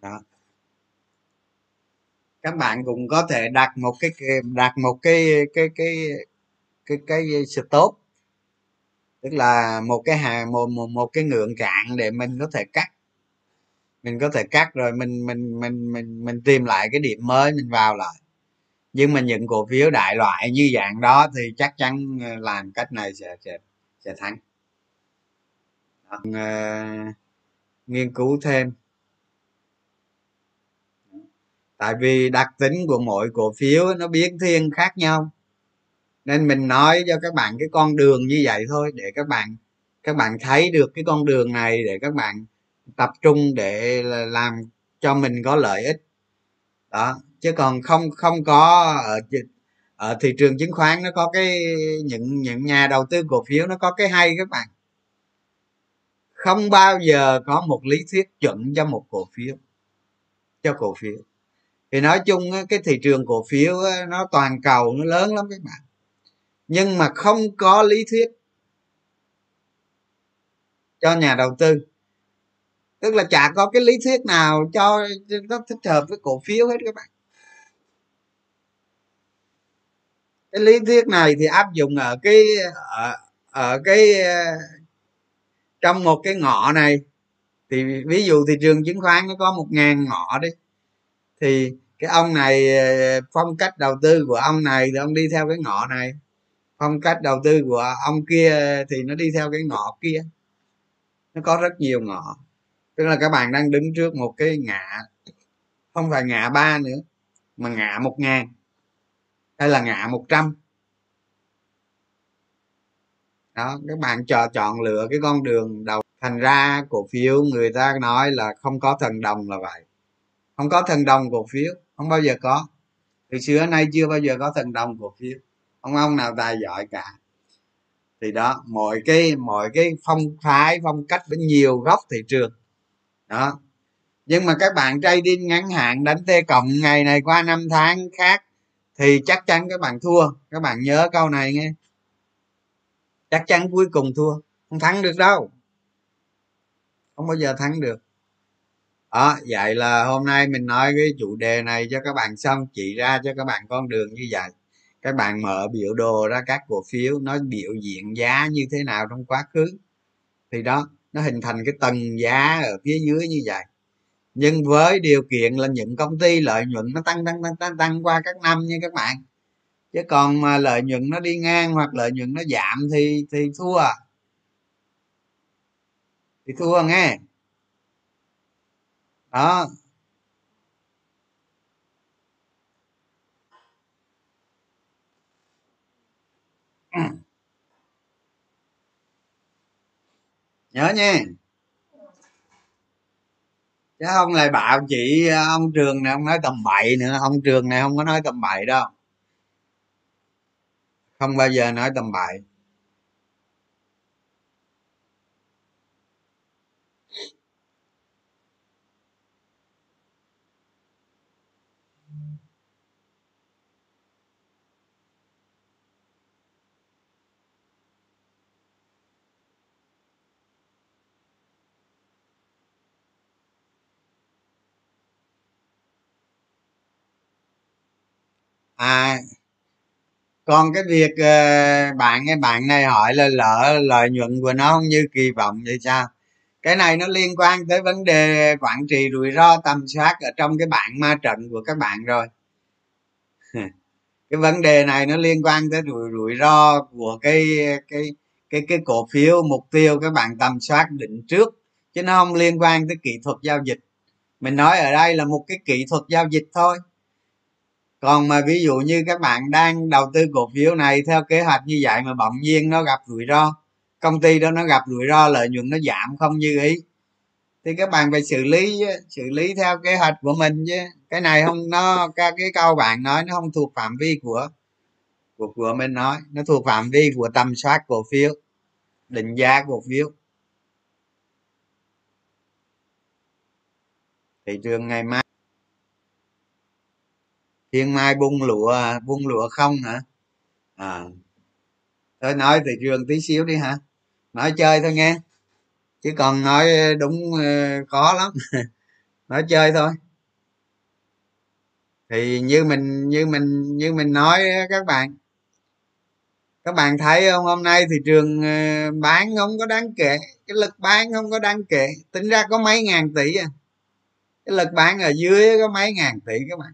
Đó. Các bạn cũng có thể đặt một cái đặt một cái cái cái cái cái, stop. Tức là một cái hàng một, một một cái ngưỡng cạn để mình có thể cắt. Mình có thể cắt rồi mình mình mình mình mình tìm lại cái điểm mới mình vào lại. Nhưng mà những cổ phiếu đại loại như dạng đó thì chắc chắn ờ, làm cách này sẽ sẽ sẽ thắng. Uh, nghiên cứu thêm. Tại vì đặc tính của mỗi cổ phiếu nó biến thiên khác nhau nên mình nói cho các bạn cái con đường như vậy thôi, để các bạn các bạn thấy được cái con đường này, để các bạn tập trung để làm cho mình có lợi ích. Đó, chứ còn không không có ở ở thị trường chứng khoán nó có cái những những nhà đầu tư cổ phiếu nó có cái hay các bạn. Không bao giờ có một lý thuyết chuẩn cho một cổ phiếu, cho cổ phiếu. Thì nói chung cái thị trường cổ phiếu nó toàn cầu, nó lớn lắm các bạn nhưng mà không có lý thuyết cho nhà đầu tư. Tức là chả có cái lý thuyết nào cho nó thích hợp với cổ phiếu hết các bạn. Cái lý thuyết này thì áp dụng ở cái ở, ở cái ờ, trong một cái ngõ này. Thì ví dụ thị trường chứng khoán nó có một ngàn ngõ đi thì cái ông này ờ, phong cách đầu tư của ông này thì ông đi theo cái ngõ này phong cách đầu tư của ông kia thì nó đi theo cái ngõ kia. Nó có rất nhiều ngõ tức là các bạn đang đứng trước một cái ngã, không phải ngã ba nữa, mà ngã một ngàn. Hay là ngã một trăm. Đó, các bạn chờ chọn lựa cái con đường đầu. Thành ra cổ phiếu người ta nói là không có thần đồng là vậy. Không có thần đồng cổ phiếu, không bao giờ có. Từ xưa nay chưa bao giờ có thần đồng cổ phiếu không ông nào tài giỏi cả. Thì đó, mọi cái mọi cái phong thái, phong cách với nhiều góc thị trường. Đó. Nhưng mà các bạn trading ngắn hạn, đánh t cộng ngày này qua năm tháng khác, thì chắc chắn các bạn thua. Các bạn nhớ câu này nghe. Chắc chắn cuối cùng thua. Không thắng được đâu. Không bao giờ thắng được. Đó, vậy là hôm nay mình nói cái chủ đề này cho các bạn xong, chỉ ra cho các bạn con đường như vậy các bạn mở biểu đồ ra các cổ phiếu nó biểu diễn giá như thế nào trong quá khứ. Thì đó, nó hình thành cái tầng giá ở phía dưới như vậy. Nhưng với điều kiện là những công ty lợi nhuận nó tăng tăng tăng tăng tăng qua các năm nha các bạn. Chứ còn mà lợi nhuận nó đi ngang hoặc lợi nhuận nó giảm thì thì thua. Thì thua nghe. Đó. Ừ. nhớ nha. Chứ không lại bảo chị à, ông trường này ông nói tầm bậy nữa. Ông trường này không có nói tầm bậy đâu. Không bao giờ nói tầm bậy. À còn cái việc ờ, bạn cái bạn này hỏi là lỡ lợi nhuận của nó không như kỳ vọng vậy sao? Cái này nó liên quan tới vấn đề quản trị rủi ro tầm soát ở trong cái bảng ma trận của các bạn rồi. Cái vấn đề này nó liên quan tới rủi rủi ro của cái cái cái cái cổ phiếu, mục tiêu các bạn tầm soát định trước, chứ nó không liên quan tới kỹ thuật giao dịch. Mình nói ở đây là một cái kỹ thuật giao dịch thôi còn mà ví dụ như các bạn đang đầu tư cổ phiếu này theo kế hoạch như vậy mà bỗng nhiên nó gặp rủi ro, công ty đó nó gặp rủi ro, lợi nhuận nó giảm không như ý, thì các bạn phải xử lý xử lý theo kế hoạch của mình chứ. Cái này không, nó các cái câu bạn nói nó không thuộc phạm vi của của của mình nói nó thuộc phạm vi của tầm soát cổ phiếu, định giá cổ phiếu. Thị trường ngày mai thiên mai bung lụa bung lụa không hả? À thôi nói thị trường tí xíu đi hả? Nói chơi thôi nghe. Chứ còn nói đúng ờ, khó lắm. Nói chơi thôi. Thì như mình như mình như mình nói các bạn. Các bạn thấy không? Hôm nay thị trường ờ, bán không có đáng kể. Cái lực bán không có đáng kể. Tính ra có mấy ngàn tỷ à. Cái lực bán ở dưới có mấy ngàn tỷ các bạn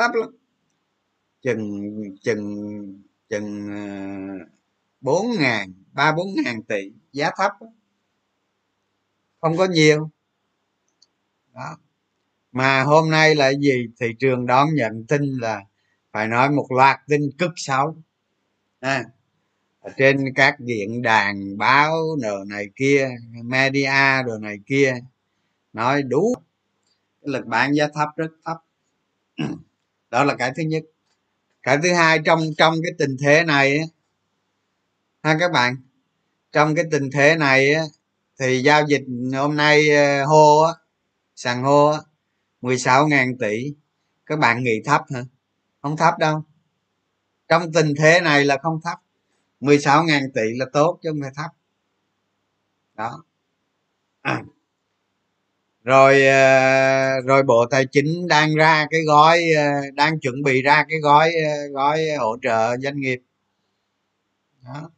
thấp lắm. Chừng chừng chừng ờ, bốn ngàn ba bốn ngàn tỷ giá thấp không có nhiều. Đó. Mà hôm nay là gì? Thị trường đón nhận tin là phải nói một loạt tin cực xấu. À, ở trên các diễn đàn báo đồ này kia media đồ này kia nói đủ. Lực bán giá thấp rất thấp đó là cái thứ nhất. Cái thứ hai, trong trong cái tình thế này ha các bạn? Trong cái tình thế này thì giao dịch hôm nay ờ, hô sàn hô 16.000 tỷ. Các bạn nghĩ thấp hả? Không thấp đâu. Trong tình thế này là không thấp. 16.000 tỷ là tốt chứ không phải thấp. Đó. à rồi ờ, rồi bộ tài chính đang ra cái gói ờ, đang chuẩn bị ra cái gói ờ, gói hỗ trợ doanh nghiệp. Đó.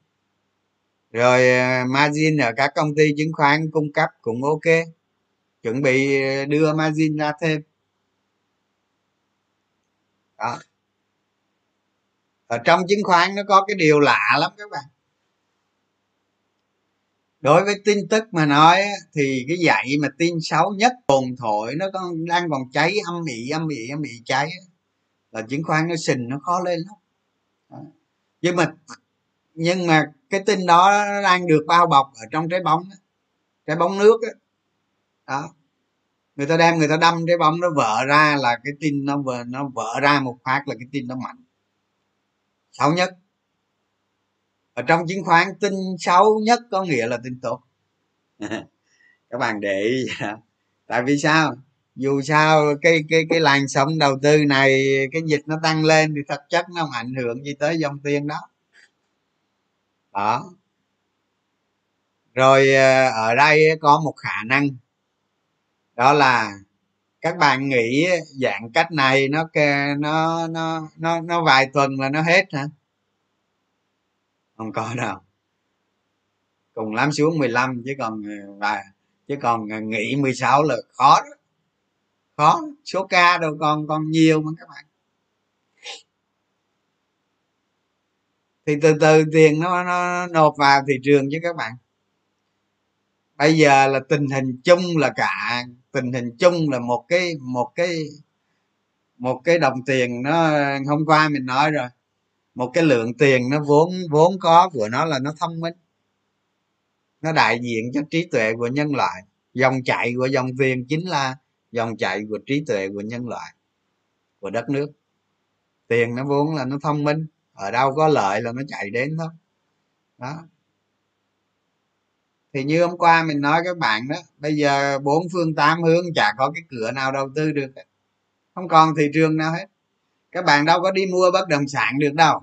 Rồi margin ở các công ty chứng khoán cung cấp cũng ok. Chuẩn bị đưa margin ra thêm. Đó. Ở trong chứng khoán nó có cái điều lạ lắm các bạn đối với tin tức mà nói thì cái dạy mà tin xấu nhất tồn thổi nó còn đang còn cháy âm ỉ âm ỉ âm ỉ cháy là chứng khoán nó sình, nó khó lên lắm. Nhưng mà nhưng mà cái tin đó đang được bao bọc ở trong trái bóng trái bóng nước đó. đó. Người ta đem, người ta đâm trái bóng, nó vỡ ra là cái tin nó vỡ nó vỡ ra một phát là cái tin nó mạnh. Xấu nhất ở trong chứng khoán, tin xấu nhất có nghĩa là tin tốt. Các bạn để ý tại vì sao? Dù sao, cái cái cái làn sóng đầu tư này, cái dịch nó tăng lên thì thực chất nó không ảnh hưởng gì tới dòng tiền đó. Đó. Rồi ờ, ở đây có một khả năng. Đó là các bạn nghĩ dạng cách này nó nó nó nó nó vài tuần là nó hết hả? Không có đâu. Cùng lắm xuống 15 chứ còn ờ, à và chứ còn ờ, nghỉ 16 là khó đó. Khó số ca đâu còn còn nhiều mà các bạn. Thì từ từ tiền nó, nó nộp vào thị trường chứ các bạn. Bây giờ là tình hình chung là cả tình hình chung là một cái một cái một cái đồng tiền nó hôm qua mình nói rồi một cái lượng tiền nó vốn vốn có của nó là nó thông minh. Nó đại diện cho trí tuệ của nhân loại. Dòng chảy của dòng tiền chính là dòng chảy của trí tuệ của nhân loại, của đất nước. Tiền nó vốn là nó thông minh. Ở đâu có lợi là nó chạy đến thôi. Đó. Thì như hôm qua mình nói các bạn đó, bây giờ bốn phương tám hướng chả có cái cửa nào đầu tư được. Không còn thị trường nào hết các bạn đâu có đi mua bất động sản được đâu.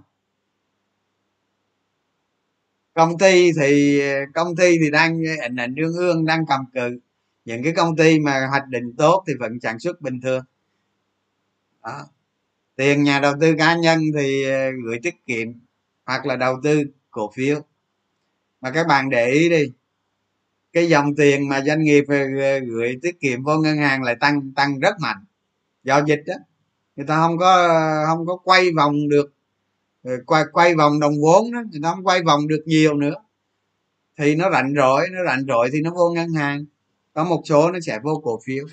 Công ty thì, công ty thì đang ảnh ảnh đương ương đang cầm cự. Những cái công ty mà hoạch định tốt thì vẫn sản xuất bình thường. Đó. Tiền nhà đầu tư cá nhân thì ờ, gửi tiết kiệm hoặc là đầu tư cổ phiếu. Mà các bạn để ý đi, cái dòng tiền mà doanh nghiệp ờ, gửi tiết kiệm vô ngân hàng lại tăng tăng rất mạnh. Do dịch đó người ta không có không có quay vòng được ờ, quay quay vòng đồng vốn đó, người ta không quay vòng được nhiều nữa. Thì nó rảnh rỗi, nó rảnh rỗi thì nó vô ngân hàng. Có một số nó sẽ vô cổ phiếu.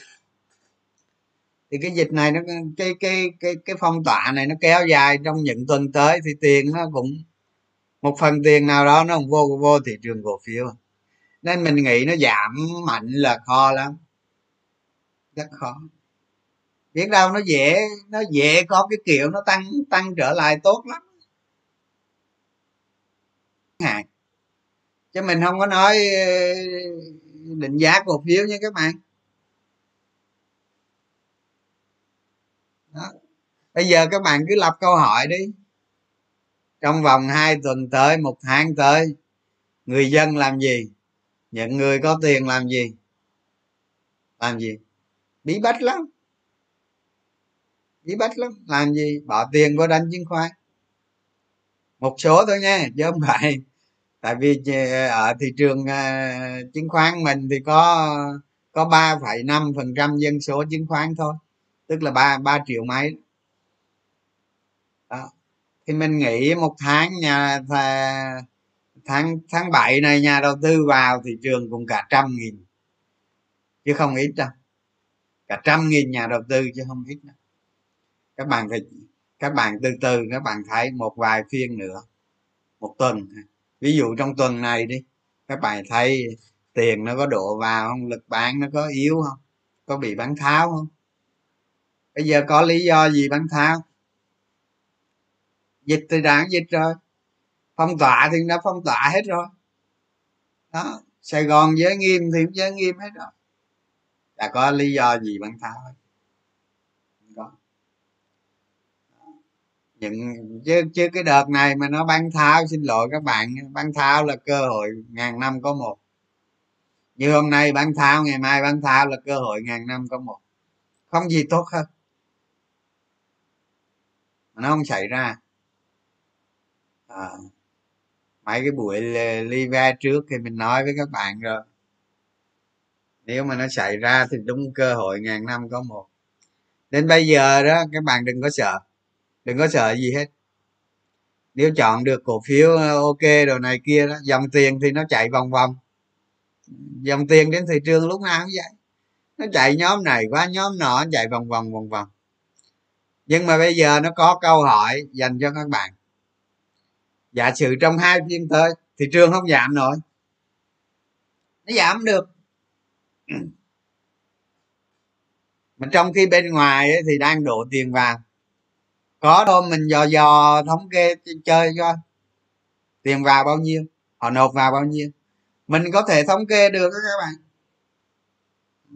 Thì cái dịch này nó, cái cái cái cái phong tỏa này nó kéo dài trong những tuần tới thì tiền nó cũng, một phần tiền nào đó nó cũng vô vô thị trường cổ phiếu. Nên mình nghĩ nó giảm mạnh là khó lắm. Rất khó biết đâu nó dễ nó dễ có cái kiểu nó tăng tăng trở lại tốt lắm. Hạn chứ mình không có nói ờ, định giá cổ phiếu nha các bạn. Đó. bây giờ các bạn cứ lập câu hỏi đi. Trong vòng 2 tuần tới, một tháng tới, người dân làm gì? Những người có tiền làm gì? Làm gì? Bí bách lắm bí bách lắm. Làm gì? Bỏ tiền vô đánh chứng khoán. Một số thôi nha, chứ không phải. Tại vì ờ, ở thị trường ờ, chứng khoán mình thì có có ba phẩy năm phần trăm dân số chứng khoán thôi. Tức là ba ba triệu mấy. Đó. Thì mình nghĩ một tháng nhà tháng tháng bảy này nhà đầu tư vào thị trường cũng cả trăm nghìn. Chứ không ít đâu. Cả trăm nghìn nhà đầu tư chứ không ít đâu các bạn phải các bạn từ từ, các bạn thấy một vài phiên nữa, một tuần. Ví dụ trong tuần này đi, các bạn thấy tiền nó có đổ vào không, lực bán nó có yếu không, có bị bán tháo không? Bây giờ có lý do gì bán tháo? Dịch thì đáng dịch rồi, phong tỏa thì đã phong tỏa hết rồi. Đó, sài gòn giới nghiêm thì cũng giới nghiêm hết rồi. Đã có lý do gì bán tháo hết có những chứ chứ cái đợt này mà nó bán tháo xin lỗi các bạn bán tháo là cơ hội ngàn năm có một. Như hôm nay bán tháo ngày mai bán tháo là cơ hội ngàn năm có một. Không gì tốt hơn. Mà nó không xảy ra. À, mấy cái buổi live trước thì mình nói với các bạn rồi. Nếu mà nó xảy ra thì đúng cơ hội ngàn năm có một. Đến bây giờ đó các bạn đừng có sợ đừng có sợ gì hết. Nếu chọn được cổ phiếu ờ, ok đồ này kia đó dòng tiền thì nó chạy vòng vòng. Dòng tiền đến thị trường lúc nào cũng vậy. Nó chạy nhóm này qua nhóm nọ chạy vòng vòng vòng vòng. Nhưng mà bây giờ nó có câu hỏi dành cho các bạn. Giả sử trong hai phiên tới thị trường không giảm nổi. Nó giảm được. Mà trong khi bên ngoài ấy, thì đang đổ tiền vào có đâu mình dò dò, thống kê chơi cho tiền vào bao nhiêu, họ nộp vào bao nhiêu. Mình có thể thống kê được đó các bạn.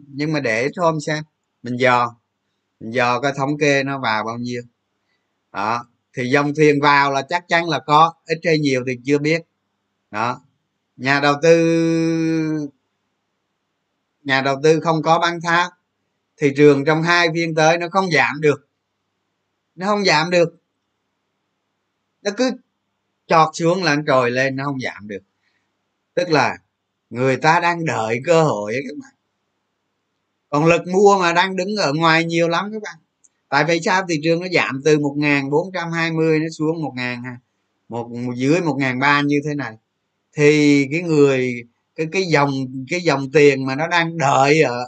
Nhưng mà để hôm xem, mình dò mình dò cái thống kê nó vào bao nhiêu. Đó, thì dòng tiền vào là chắc chắn là có, ít hay nhiều thì chưa biết. Đó, nhà đầu tư, nhà đầu tư không có bán tháo thị trường trong hai phiên tới nó không giảm được nó không giảm được. Nó cứ chọt xuống là trồi lên, nó không giảm được. Tức là người ta đang đợi cơ hội các bạn. Còn lực mua mà đang đứng ở ngoài nhiều lắm các bạn. Tại vì sao? Thị trường nó giảm từ một nghìn bốn trăm hai mươi nó xuống một ngàn một dưới một ngàn ba như thế này. Thì cái người, cái cái dòng cái dòng tiền mà nó đang đợi ở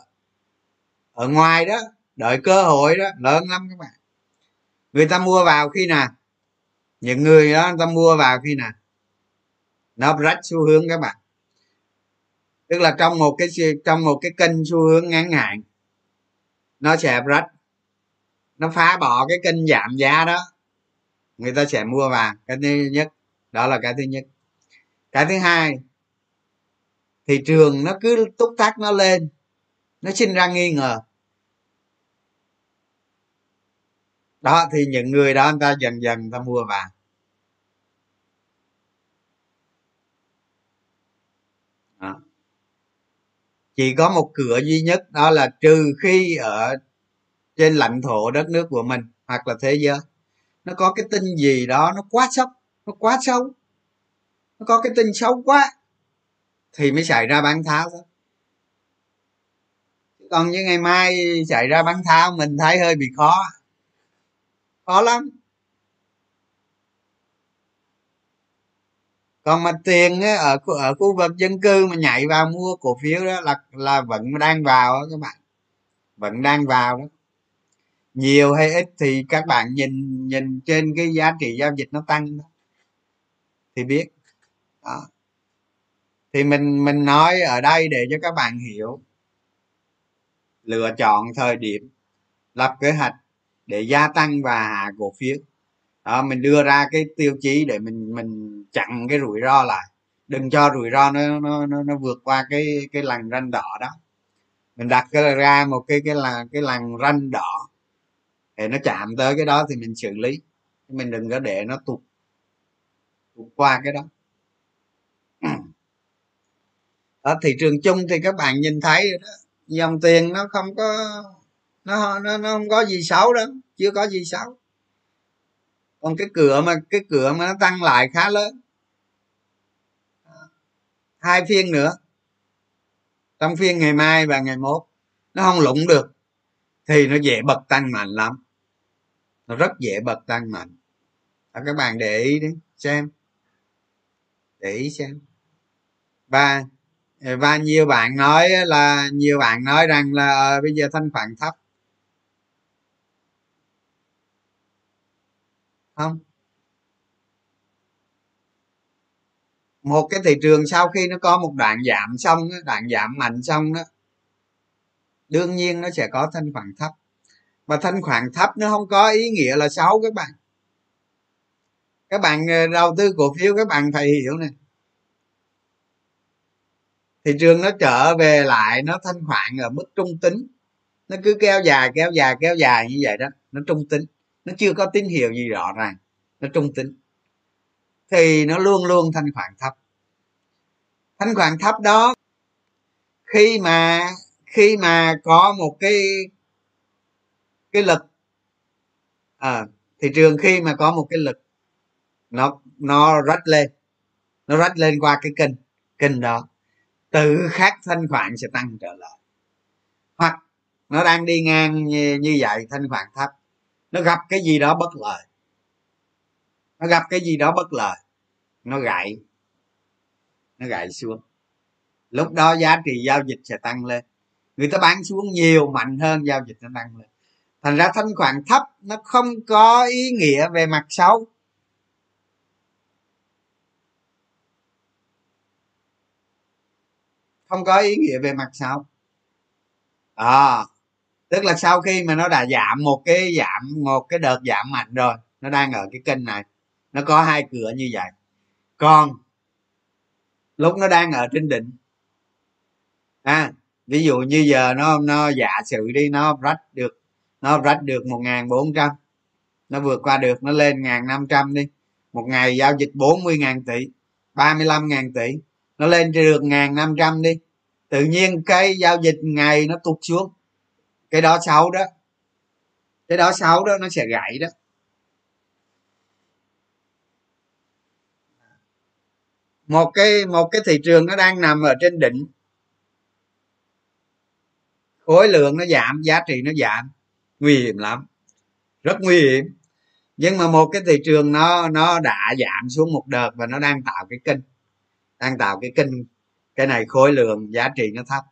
ở ngoài đó, đợi cơ hội đó, lớn lắm các bạn người ta mua vào khi nào? Những người đó, người ta mua vào khi nào? Nó rách xu hướng các bạn. Tức là trong một cái trong một cái kênh xu hướng ngắn hạn, nó sẽ rách. Nó phá bỏ cái kênh giảm giá đó. Người ta sẽ mua vào. Cái thứ nhất. Đó là cái thứ nhất. Cái thứ hai, thị trường nó cứ túc tắc nó lên. Nó sinh ra nghi ngờ. Đó, thì những người đó người ta dần dần người ta mua vào đó. chỉ có một cửa duy nhất, đó là trừ khi ở trên lãnh thổ đất nước của mình hoặc là thế giới. Nó có cái tin gì đó nó quá sốc, nó quá xấu, nó có cái tin xấu quá thì mới xảy ra bán tháo thôi. Còn như ngày mai xảy ra bán tháo, mình thấy hơi bị khó khó lắm. Còn mà tiền ở ở khu vực dân cư mà nhảy vào mua cổ phiếu đó là là vẫn đang vào đó các bạn. Vẫn đang vào đó nhiều hay ít thì các bạn nhìn nhìn trên cái giá trị giao dịch nó tăng đó. Thì biết. Đó. thì mình mình nói ở đây để cho các bạn hiểu. Lựa chọn thời điểm, lập kế hoạch để gia tăng và hạ cổ phiếu. Đó mình đưa ra cái tiêu chí để mình mình chặn cái rủi ro lại. Đừng cho rủi ro nó nó nó, nó vượt qua cái cái lằn ranh đỏ đó. Mình đặt cái ra một cái cái là cái lằn ranh đỏ để nó chạm tới cái đó thì mình xử lý. Mình đừng có để nó tụt tụt qua cái đó. Ở thị trường chung thì các bạn nhìn thấy đó, dòng tiền nó không có nó nó nó không có gì xấu đâu chưa có gì xấu. Còn cái cửa mà cái cửa mà nó tăng lại khá lớn. À, hai phiên nữa. Trong phiên ngày mai và ngày mốt nó không lụng được thì nó dễ bật tăng mạnh lắm. Nó rất dễ bật tăng mạnh. À, các bạn để ý đi xem. Để ý xem. Và và nhiều bạn nói là nhiều bạn nói rằng là à, bây giờ thanh khoản thấp. Không. Một cái thị trường sau khi nó có một đoạn giảm xong đoạn giảm mạnh xong đó đương nhiên nó sẽ có thanh khoản thấp. Và thanh khoản thấp nó không có ý nghĩa là xấu các bạn. Các bạn ờ, đầu tư cổ phiếu các bạn phải hiểu này thị trường nó trở về lại nó thanh khoản ở mức trung tính. Nó cứ kéo dài kéo dài kéo dài như vậy đó nó trung tính nó chưa có tín hiệu gì rõ ràng. Nó trung tính. Thì nó luôn luôn thanh khoản thấp. Thanh khoản thấp đó khi mà khi mà có một cái cái lực à, thị trường khi mà có một cái lực nó nó rách lên. Nó rách lên qua cái kênh kênh đó. Tự khắc thanh khoản sẽ tăng trở lại. Hoặc nó đang đi ngang như, như vậy thanh khoản thấp nó gặp cái gì đó bất lợi. Nó gặp cái gì đó bất lợi nó gãy. Nó gãy xuống. Lúc đó giá trị giao dịch sẽ tăng lên. Người ta bán xuống nhiều mạnh hơn giao dịch nó tăng lên. Thành ra thanh khoản thấp nó không có ý nghĩa về mặt xấu. Không có ý nghĩa về mặt xấu. À, tức là sau khi mà nó đã giảm một cái giảm, một cái đợt giảm mạnh rồi, nó đang ở cái kênh này, nó có hai cửa như vậy. Còn lúc nó đang ở trên đỉnh à ví dụ như giờ nó nó giả sử đi, nó rách được, nó rách được một ngàn bốn trăm, nó vượt qua được, nó lên ngàn năm trăm đi, một ngày giao dịch bốn mươi ngàn tỷ, ba mươi lăm ngàn tỷ, nó lên được ngàn năm trăm đi. Tự nhiên cái giao dịch ngày nó tụt xuống cái đó xấu đó. Cái đó xấu đó, nó sẽ gãy đó. Một cái một cái thị trường nó đang nằm ở trên đỉnh. Khối lượng nó giảm, giá trị nó giảm. Nguy hiểm lắm. Rất nguy hiểm. Nhưng mà một cái thị trường nó nó đã giảm xuống một đợt và nó đang tạo cái kênh đang tạo cái kênh cái này khối lượng, giá trị nó thấp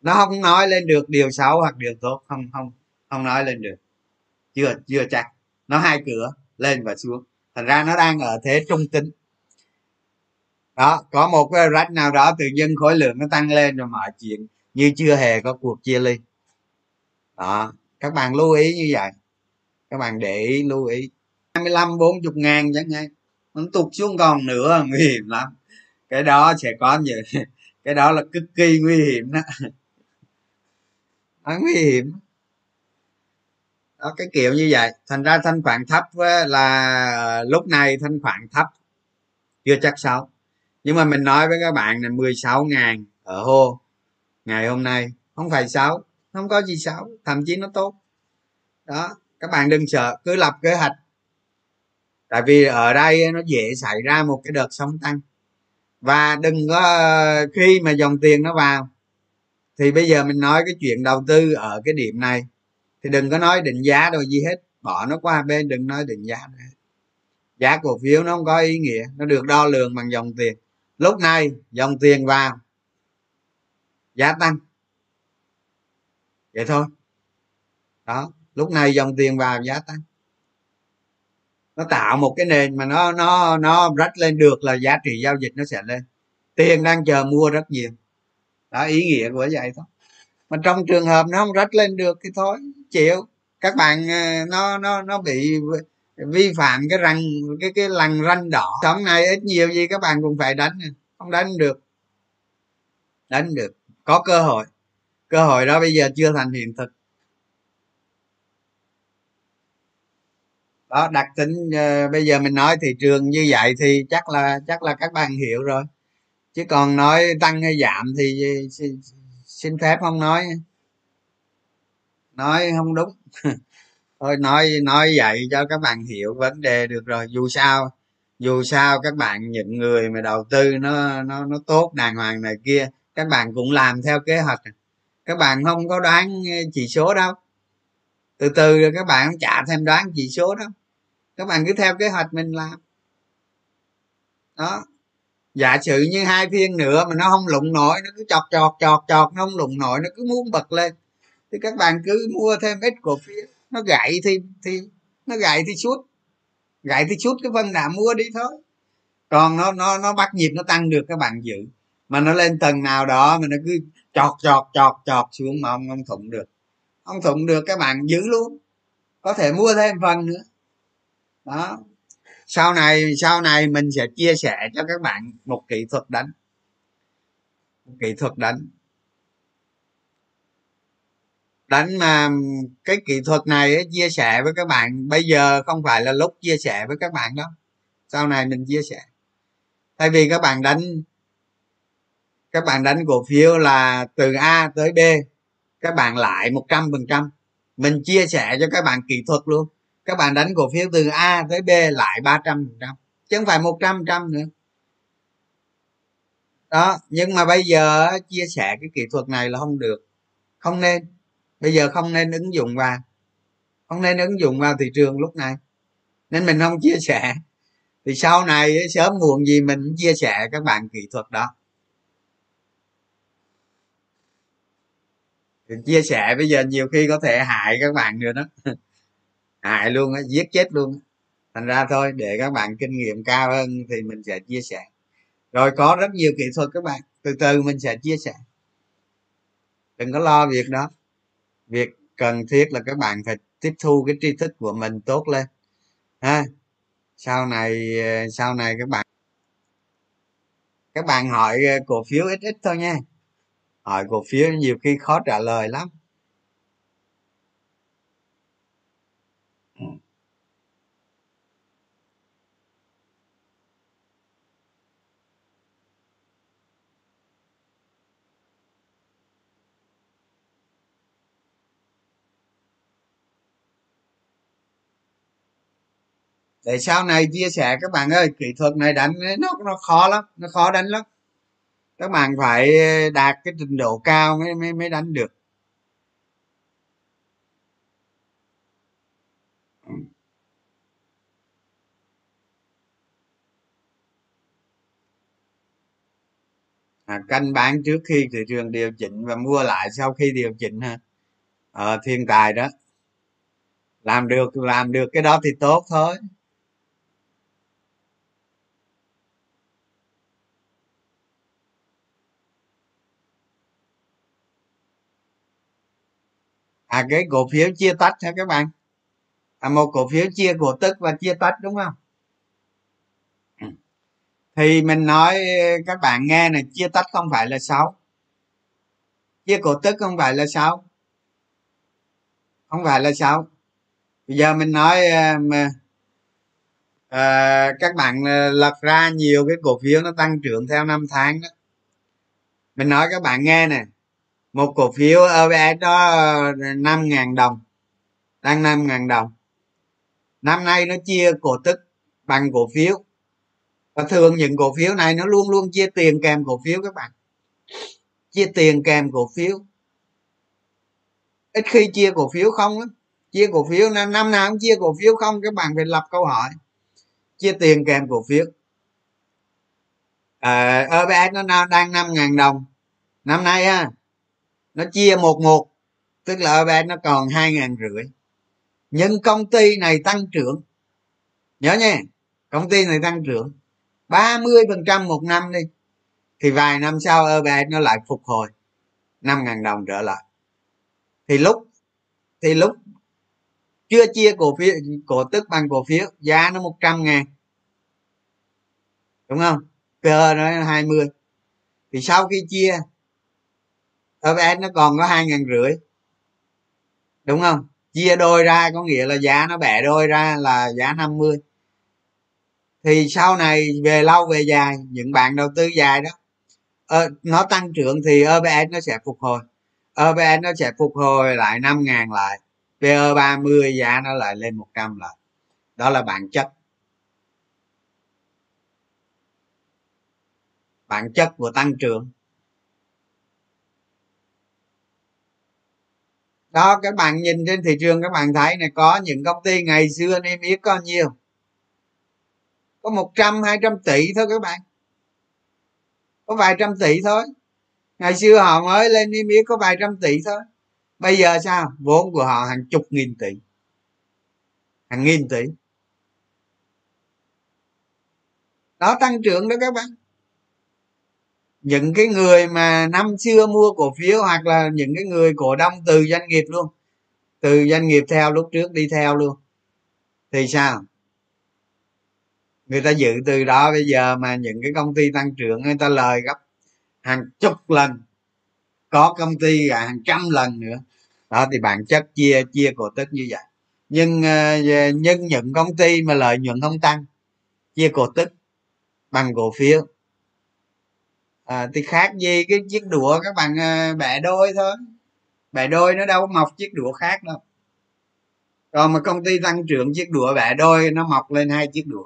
nó không nói lên được điều xấu hoặc điều tốt, không không không nói lên được. Chưa chưa chắc. Nó hai cửa, lên và xuống. Thành ra nó đang ở thế trung tính. Đó, có một cái rách nào đó tự nhiên khối lượng nó tăng lên rồi mọi chuyện như chưa hề có cuộc chia ly. Đó, các bạn lưu ý như vậy. Các bạn để ý, lưu ý. 25 40 ngàn chẳng hạn. Nó tụt xuống còn nữa, nguy hiểm lắm. Cái đó sẽ có nhiều. Cái đó là cực kỳ nguy hiểm đó nó nguy hiểm. Đó, cái kiểu như vậy. Thành ra thanh khoản thấp là lúc này thanh khoản thấp. Chưa chắc xấu nhưng mà mình nói với các bạn là 16 ngàn ở hô ngày hôm nay. Không phải xấu không có gì xấu thậm chí nó tốt. Đó, các bạn đừng sợ, cứ lập kế hoạch. Tại vì ở đây nó dễ xảy ra một cái đợt sóng tăng. Và đừng có, khi mà dòng tiền nó vào thì bây giờ mình nói cái chuyện đầu tư ở cái điểm này. Thì đừng có nói định giá đâu, gì hết. Bỏ nó qua bên, đừng nói định giá nữa. Giá cổ phiếu nó không có ý nghĩa, nó được đo lường bằng dòng tiền. Lúc này, dòng tiền vào. Giá tăng. Vậy thôi. Đó, lúc này dòng tiền vào, giá tăng. Nó tạo một cái nền mà nó nó nó rách lên được là giá trị giao dịch nó sẽ lên. Tiền đang chờ mua rất nhiều đó ý nghĩa của vậy thôi mà trong trường hợp nó không rách lên được thì thôi chịu. Các bạn ờ, nó nó nó bị vi phạm cái răng cái cái lằn ranh đỏ. Sống này ít nhiều gì các bạn cũng phải đánh không đánh được. Đánh được. Có cơ hội. Cơ hội đó bây giờ chưa thành hiện thực. Đó đặc tính uh, bây giờ mình nói thị trường như vậy thì chắc là chắc là các bạn hiểu rồi chứ còn nói tăng hay giảm thì xin, xin phép không nói. Nói không đúng. Thôi nói nói vậy cho các bạn hiểu vấn đề được rồi. Dù sao dù sao các bạn những người mà đầu tư nó nó nó tốt đàng hoàng này kia các bạn cũng làm theo kế hoạch. Các bạn không có đoán chỉ số đâu. Từ từ rồi các bạn không trả thêm đoán chỉ số đâu. Các bạn cứ theo kế hoạch mình làm. Đó. Dạ giả sử như hai phiên nữa mà nó không lụng nổi, nó cứ chọt chọt chọt chọt, nó không lụng nổi, nó cứ muốn bật lên. Thì các bạn cứ mua thêm ít cổ phiếu, nó gãy thì thì, nó gãy thì chút, gãy thì chút, cái phần đã mua đi thôi. Còn nó nó nó bắt nhịp, nó tăng được, các bạn giữ. Mà nó lên tầng nào đó mà nó cứ chọt chọt chọt chọt xuống mà ông không thủng được. Không thủng được, các bạn giữ luôn. Có thể mua thêm phần nữa. Đó sau này sau này mình sẽ chia sẻ cho các bạn một kỹ thuật đánh. Một kỹ thuật đánh. Đánh mà cái kỹ thuật này ấy, chia sẻ với các bạn bây giờ không phải là lúc chia sẻ với các bạn đó sau này mình chia sẻ. Thay vì các bạn đánh các bạn đánh cổ phiếu là từ a tới b các bạn lại một trăm phần trăm. Mình chia sẻ cho các bạn kỹ thuật luôn các bạn đánh cổ phiếu từ a tới b lại ba trăm phần trăm, chứ không phải một trăm trăm nữa. Đó, nhưng mà bây giờ chia sẻ cái kỹ thuật này là không được, không nên. Bây giờ không nên ứng dụng vào, không nên ứng dụng vào thị trường lúc này. Nên mình không chia sẻ. Thì sau này sớm muộn gì mình cũng chia sẻ các bạn kỹ thuật đó. Chia sẻ bây giờ nhiều khi có thể hại các bạn nữa đó. hại luôn á, giết chết luôn thành ra thôi, để các bạn kinh nghiệm cao hơn thì mình sẽ chia sẻ. Rồi có rất nhiều kỹ thuật các bạn, từ từ mình sẽ chia sẻ. Đừng có lo việc đó. Việc cần thiết là các bạn phải tiếp thu cái tri thức của mình tốt lên, ha. Sau này sau này các bạn các bạn hỏi cổ phiếu ít ít thôi nha. Hỏi cổ phiếu nhiều khi khó trả lời lắm. Để sau này chia sẻ các bạn ơi kỹ thuật này đánh nó nó khó lắm nó khó đánh lắm. Các bạn phải đạt cái trình độ cao mới mới, mới đánh được. À, canh bán trước khi thị trường điều chỉnh và mua lại sau khi điều chỉnh ha. Ờ, thiên tài đó. Làm được làm được cái đó thì tốt thôi. À cái cổ phiếu chia tách hả các bạn? À một cổ phiếu chia cổ tức và chia tách đúng không? Ừ. Thì mình nói các bạn nghe này chia tách không phải là xấu. Chia cổ tức không phải là xấu. Không phải là xấu. Bây giờ mình nói à, mà à, các bạn à, lật ra nhiều cái cổ phiếu nó tăng trưởng theo năm tháng đó. Mình nói các bạn nghe nè một cổ phiếu OBS đó ờ, năm ngàn đồng đang năm ngàn đồng. Năm nay nó chia cổ tức bằng cổ phiếu. Và thường những cổ phiếu này nó luôn luôn chia tiền kèm cổ phiếu các bạn. Chia tiền kèm cổ phiếu. Ít khi chia cổ phiếu không lắm. Chia cổ phiếu năm nào cũng chia cổ phiếu không các bạn phải lập câu hỏi. Chia tiền kèm cổ phiếu. Ờ, OBS nó đang năm ngàn đồng. Năm nay á nó chia một một, tức là OBS nó còn hai ngàn rưỡi. Nhưng công ty này tăng trưởng. Nhớ nha, công ty này tăng trưởng 30 phần trăm một năm đi. Thì vài năm sau OBS nó lại phục hồi, năm ngàn đồng trở lại. Thì lúc thì lúc chưa chia cổ phiếu, cổ tức bằng cổ phiếu, giá nó 100 ngàn. Đúng không? PE nó 20 thì sau khi chia OBS nó còn có hai ngàn rưỡi. Đúng không? Chia đôi ra có nghĩa là giá nó bẻ đôi ra là giá 50 thì sau này về lâu về dài, những bạn đầu tư dài đó ờ, nó tăng trưởng thì OBS nó sẽ phục hồi. OBS nó sẽ phục hồi lại 5 ngàn lại. PE 30 giá nó lại lên 100 lại. Đó là bản chất. Bản chất của tăng trưởng. Đó, các bạn nhìn trên thị trường các bạn thấy này, có những công ty ngày xưa niêm yết có nhiều có một trăm, hai trăm tỷ thôi các bạn. Có vài trăm tỷ thôi. Ngày xưa họ mới lên niêm yết có vài trăm tỷ thôi. Bây giờ sao? Vốn của họ hàng chục nghìn tỷ. Hàng nghìn tỷ. Đó, tăng trưởng đó các bạn những cái người mà năm xưa mua cổ phiếu hoặc là những cái người cổ đông từ doanh nghiệp luôn. Từ doanh nghiệp theo lúc trước đi theo luôn. Thì sao? Người ta dự từ đó, bây giờ mà những cái công ty tăng trưởng người ta lời gấp hàng chục lần. Có công ty cả hàng trăm lần nữa. Đó, thì bản chất chia chia cổ tức như vậy. Nhưng ờ, nhưng những công ty mà lợi nhuận không tăng, chia cổ tức bằng cổ phiếu à, thì khác gì cái chiếc đũa các bạn ờ, bẻ đôi thôi. Bẻ đôi nó đâu có mọc chiếc đũa khác đâu. Còn mà công ty tăng trưởng chiếc đũa bẻ đôi nó mọc lên hai chiếc đũa.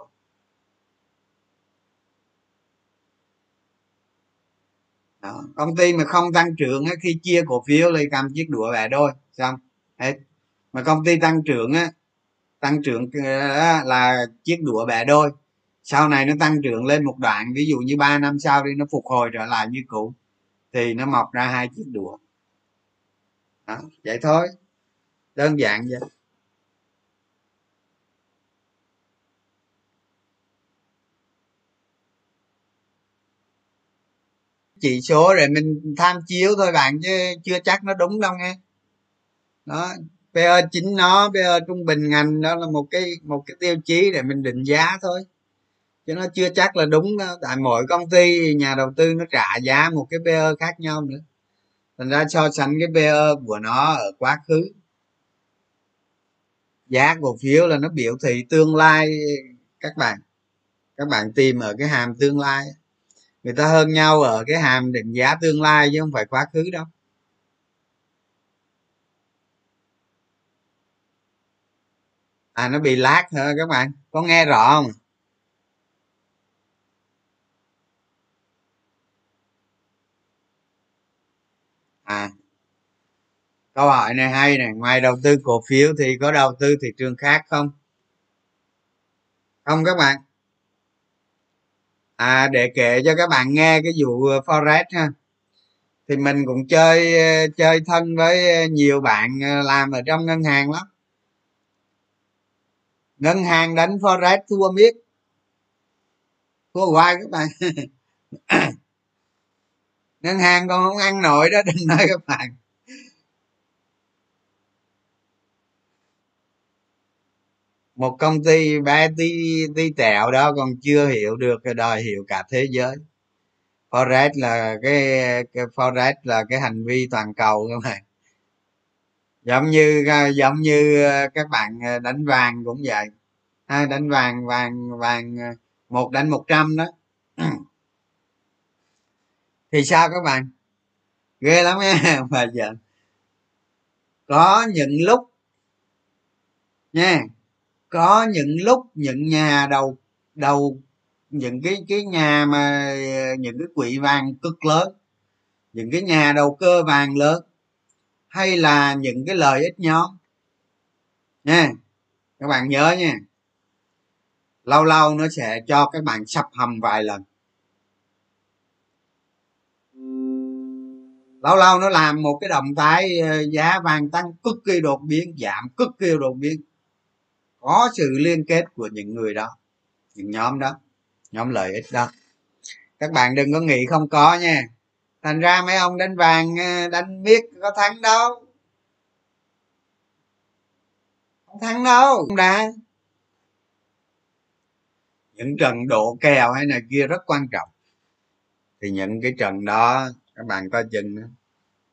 Đó. công ty mà không tăng trưởng á, khi chia cổ phiếu lên cầm chiếc đũa bẻ đôi xong. Hết. Mà công ty tăng trưởng á tăng trưởng ờ, là chiếc đũa bẻ đôi sau này nó tăng trưởng lên một đoạn ví dụ như 3 năm sau đi nó phục hồi trở lại như cũ thì nó mọc ra hai chiếc đũa. Đó, vậy thôi. Đơn giản vậy. Chỉ số để mình tham chiếu thôi bạn chứ chưa chắc nó đúng đâu nghe. Đó PE chính nó PE trung bình ngành đó là một cái một cái tiêu chí để mình định giá thôi chứ nó chưa chắc là đúng đó. tại mỗi công ty nhà đầu tư nó trả giá một cái PE khác nhau nữa. Thành ra so sánh cái PE của nó ở quá khứ. Giá cổ phiếu là nó biểu thị tương lai, các bạn các bạn tìm ở cái hàm tương lai. Người ta hơn nhau ở cái hàm định giá tương lai chứ không phải quá khứ đâu. À nó bị lát hả các bạn? Có nghe rõ không? À câu hỏi này hay này, ngoài đầu tư cổ phiếu thì có đầu tư thị trường khác không? Không các bạn. À để kể cho các bạn nghe cái vụ ờ, forex ha. Thì mình cũng chơi ờ, chơi thân với ờ, nhiều bạn làm ở trong ngân hàng lắm. Ngân hàng đánh forex thua miết. Thua hoài các bạn. ngân hàng còn không ăn nổi đó đừng nói các bạn. Một công ty ba tí tí tẹo đó còn chưa hiểu được đòi hiểu cả thế giới. Forex là cái, cái forex là cái hành vi toàn cầu các bạn. Giống như à, giống như à, các bạn à, đánh vàng cũng vậy. Ha đánh vàng vàng vàng một đánh một trăm đó. thì sao các bạn? Ghê lắm nha mà giờ có những lúc nha, có những lúc những nhà đầu đầu những cái cái nhà mà ờ, những cái quỹ vàng cực lớn, những cái nhà đầu cơ vàng lớn, hay là những cái lợi ích nhóm nha, các bạn nhớ nha. Lâu lâu nó sẽ cho các bạn sập hầm vài lần. Lâu lâu nó làm một cái động thái ờ, giá vàng tăng cực kỳ đột biến, giảm cực kỳ đột biến. Có sự liên kết của những người đó, những nhóm đó, nhóm lợi ích đó. Các bạn đừng có nghĩ không có nha. Thành ra mấy ông đánh vàng ờ, đánh biết có thắng đâu. Không thắng đâu. Không đã những trận độ kèo hay này kia rất quan trọng. Thì những cái trận đó các bạn coi chừng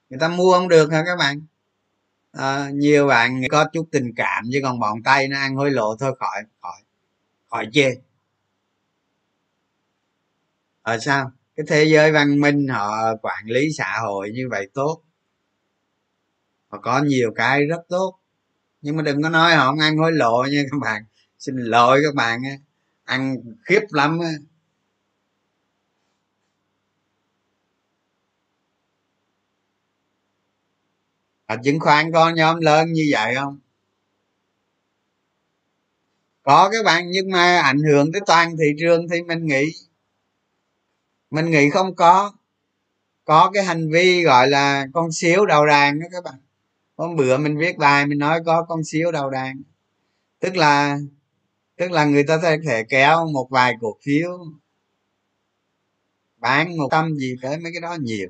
người ta mua không được hả các bạn? À, nhiều bạn có chút tình cảm chứ còn bọn tay nó ăn hối lộ thôi khỏi khỏi khỏi chê. Ở sao? Cái thế giới văn minh họ quản lý xã hội như vậy tốt. Họ có nhiều cái rất tốt. Nhưng mà đừng có nói họ không ăn hối lộ nha các bạn. Xin lỗi các bạn ăn khiếp lắm à, chứng khoán có nhóm lớn như vậy không? Có các bạn nhưng mà ảnh hưởng tới toàn thị trường thì mình nghĩ mình nghĩ không có. Có cái hành vi gọi là con xíu đầu đàn đó các bạn. Hôm bữa mình viết bài mình nói có con xíu đầu đàn. Tức là tức là người ta có thể kéo một vài cổ phiếu bán một tâm gì tới mấy cái đó nhiều.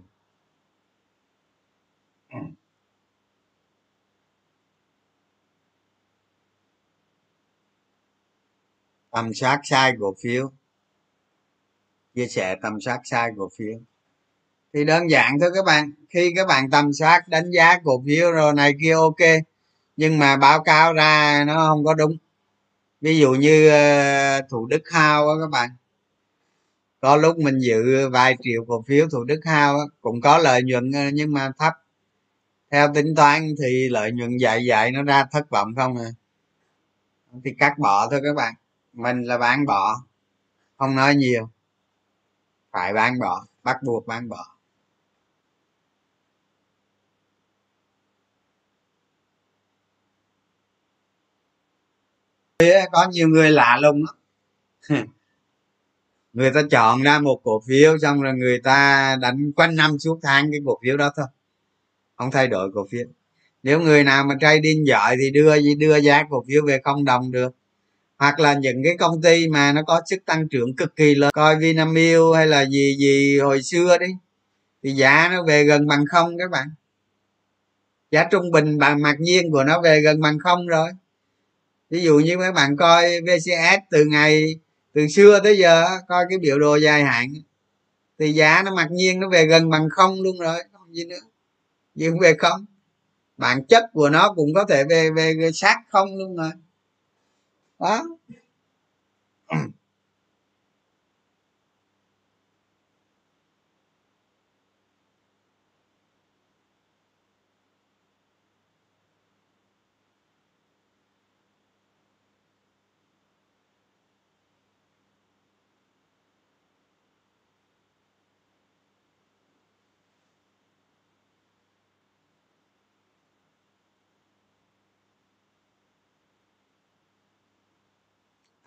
Tầm soát sai cổ phiếu. Chia sẻ tầm soát sai cổ phiếu. Thì đơn giản thôi các bạn. Khi các bạn tầm soát đánh giá cổ phiếu rồi này kia, ok. Nhưng mà báo cáo ra nó không có đúng. Ví dụ như ờ, thủ đức hao á các bạn. Có lúc mình giữ vài triệu cổ phiếu thủ đức hao cũng có lợi nhuận ờ, nhưng mà thấp. Theo tính toán thì lợi nhuận dạy dạy nó ra thất vọng không à? Thì cắt bỏ thôi các bạn mình là bán bỏ. Không nói nhiều. Phải bán bỏ. Bắt buộc bán bỏ. Có nhiều người lạ lùng lắm. Người ta chọn ra một cổ phiếu xong rồi người ta đánh quanh năm suốt tháng cái cổ phiếu đó thôi. Không thay đổi cổ phiếu. Nếu người nào mà trading giỏi thì đưa đưa giá cổ phiếu về không đồng được hoặc là những cái công ty mà nó có sức tăng trưởng cực kỳ lớn coi vinamilk hay là gì gì hồi xưa đi thì giá nó về gần bằng không các bạn. Giá trung bình bằng mặc nhiên của nó về gần bằng không rồi. Ví dụ như các bạn coi vcs từ ngày từ xưa tới giờ coi cái biểu đồ dài hạn thì giá nó mặc nhiên nó về gần bằng không luôn rồi không gì nữa. Nhưng về không. Bản chất của nó cũng có thể về về, về sát không luôn rồi đó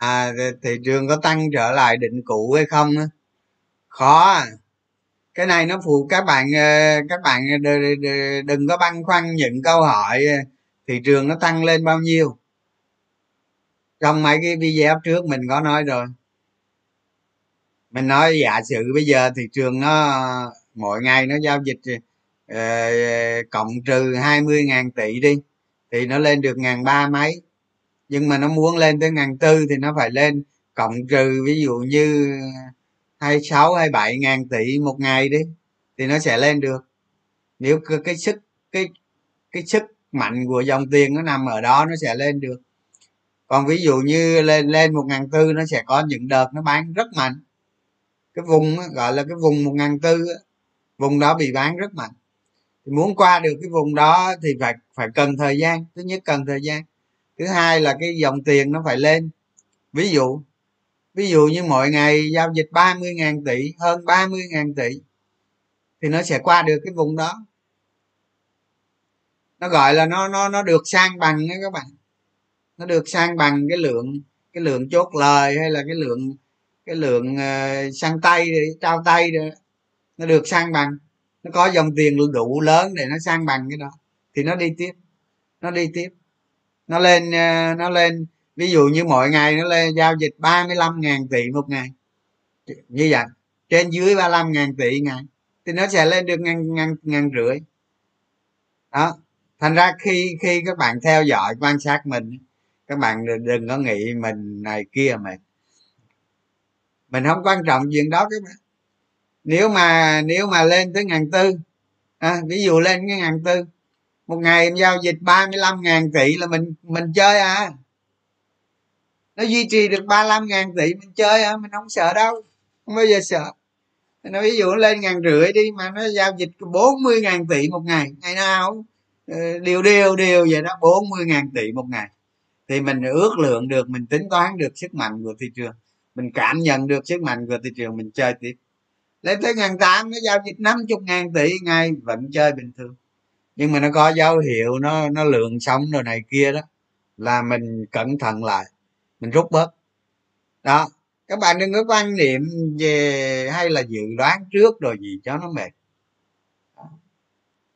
à thị trường có tăng trở lại định cũ hay không khó à. cái này nó phụ các bạn ờ, các bạn ờ, đừng có băn khoăn những câu hỏi ờ, thị trường nó tăng lên bao nhiêu? Trong mấy cái video trước mình có nói rồi. Mình nói giả sử bây giờ thị trường nó mỗi ngày nó giao dịch uh, cộng trừ 20 ngàn tỷ đi thì nó lên được ngàn ba mấy? Nhưng mà nó muốn lên tới ngàn tư thì nó phải lên, cộng trừ ví dụ như hai sáu, hai bảy ngàn tỷ một ngày đi, thì nó sẽ lên được. Nếu cái sức, cái cái sức mạnh của dòng tiền nó nằm ở đó, nó sẽ lên được. Còn ví dụ như lên lên một ngàn tư, nó sẽ có những đợt nó bán rất mạnh. Cái vùng gọi là cái vùng một ngàn tư vùng đó bị bán rất mạnh. Thì muốn qua được cái vùng đó thì phải phải cần thời gian. Thứ nhất cần thời gian thứ hai là cái dòng tiền nó phải lên. Ví dụ ví dụ như mỗi ngày giao dịch 30.000 tỷ hơn 30.000 tỷ thì nó sẽ qua được cái vùng đó. Nó gọi là nó nó nó được sang bằng đó các bạn. Nó được sang bằng cái lượng cái lượng chốt lời hay là cái lượng cái lượng ờ, uh, sang tay trao tay nó được sang bằng. Nó có dòng tiền đủ lớn để nó sang bằng cái đó. Thì nó đi tiếp. Nó đi tiếp nó lên ờ, nó lên ví dụ như mỗi ngày nó lên giao dịch 35 ngàn tỷ một ngày. Như vậy trên dưới 35 ngàn tỷ ngày thì nó sẽ lên được ngàn ngàn ngàn rưỡi. Đó thành ra khi khi các bạn theo dõi quan sát mình các bạn đừng, đừng có nghĩ mình này kia mà mình không quan trọng chuyện đó các bạn. Nếu mà nếu mà lên tới ngàn tư à, ví dụ lên cái ngàn tư một ngày em giao dịch 35 ngàn tỷ là mình mình chơi à. Nó duy trì được 35 ngàn tỷ mình chơi à mình không sợ đâu, không bao giờ sợ. Nó ví dụ lên ngàn rưỡi đi mà nó giao dịch 40 ngàn tỷ một ngày ngày nào? Ờ, đều đều đều vậy đó 40 ngàn tỷ một ngày. Thì mình ước lượng được, mình tính toán được sức mạnh của thị trường. Mình cảm nhận được sức mạnh của thị trường, mình chơi tiếp. Lên tới ngàn tám, nó giao dịch 50 ngàn tỷ ngày, vẫn chơi bình thường nhưng mà nó có dấu hiệu nó nó lượng sống rồi này kia đó là mình cẩn thận lại mình rút bớt. Đó các bạn đừng có quan niệm về hay là dự đoán trước rồi gì cho nó mệt.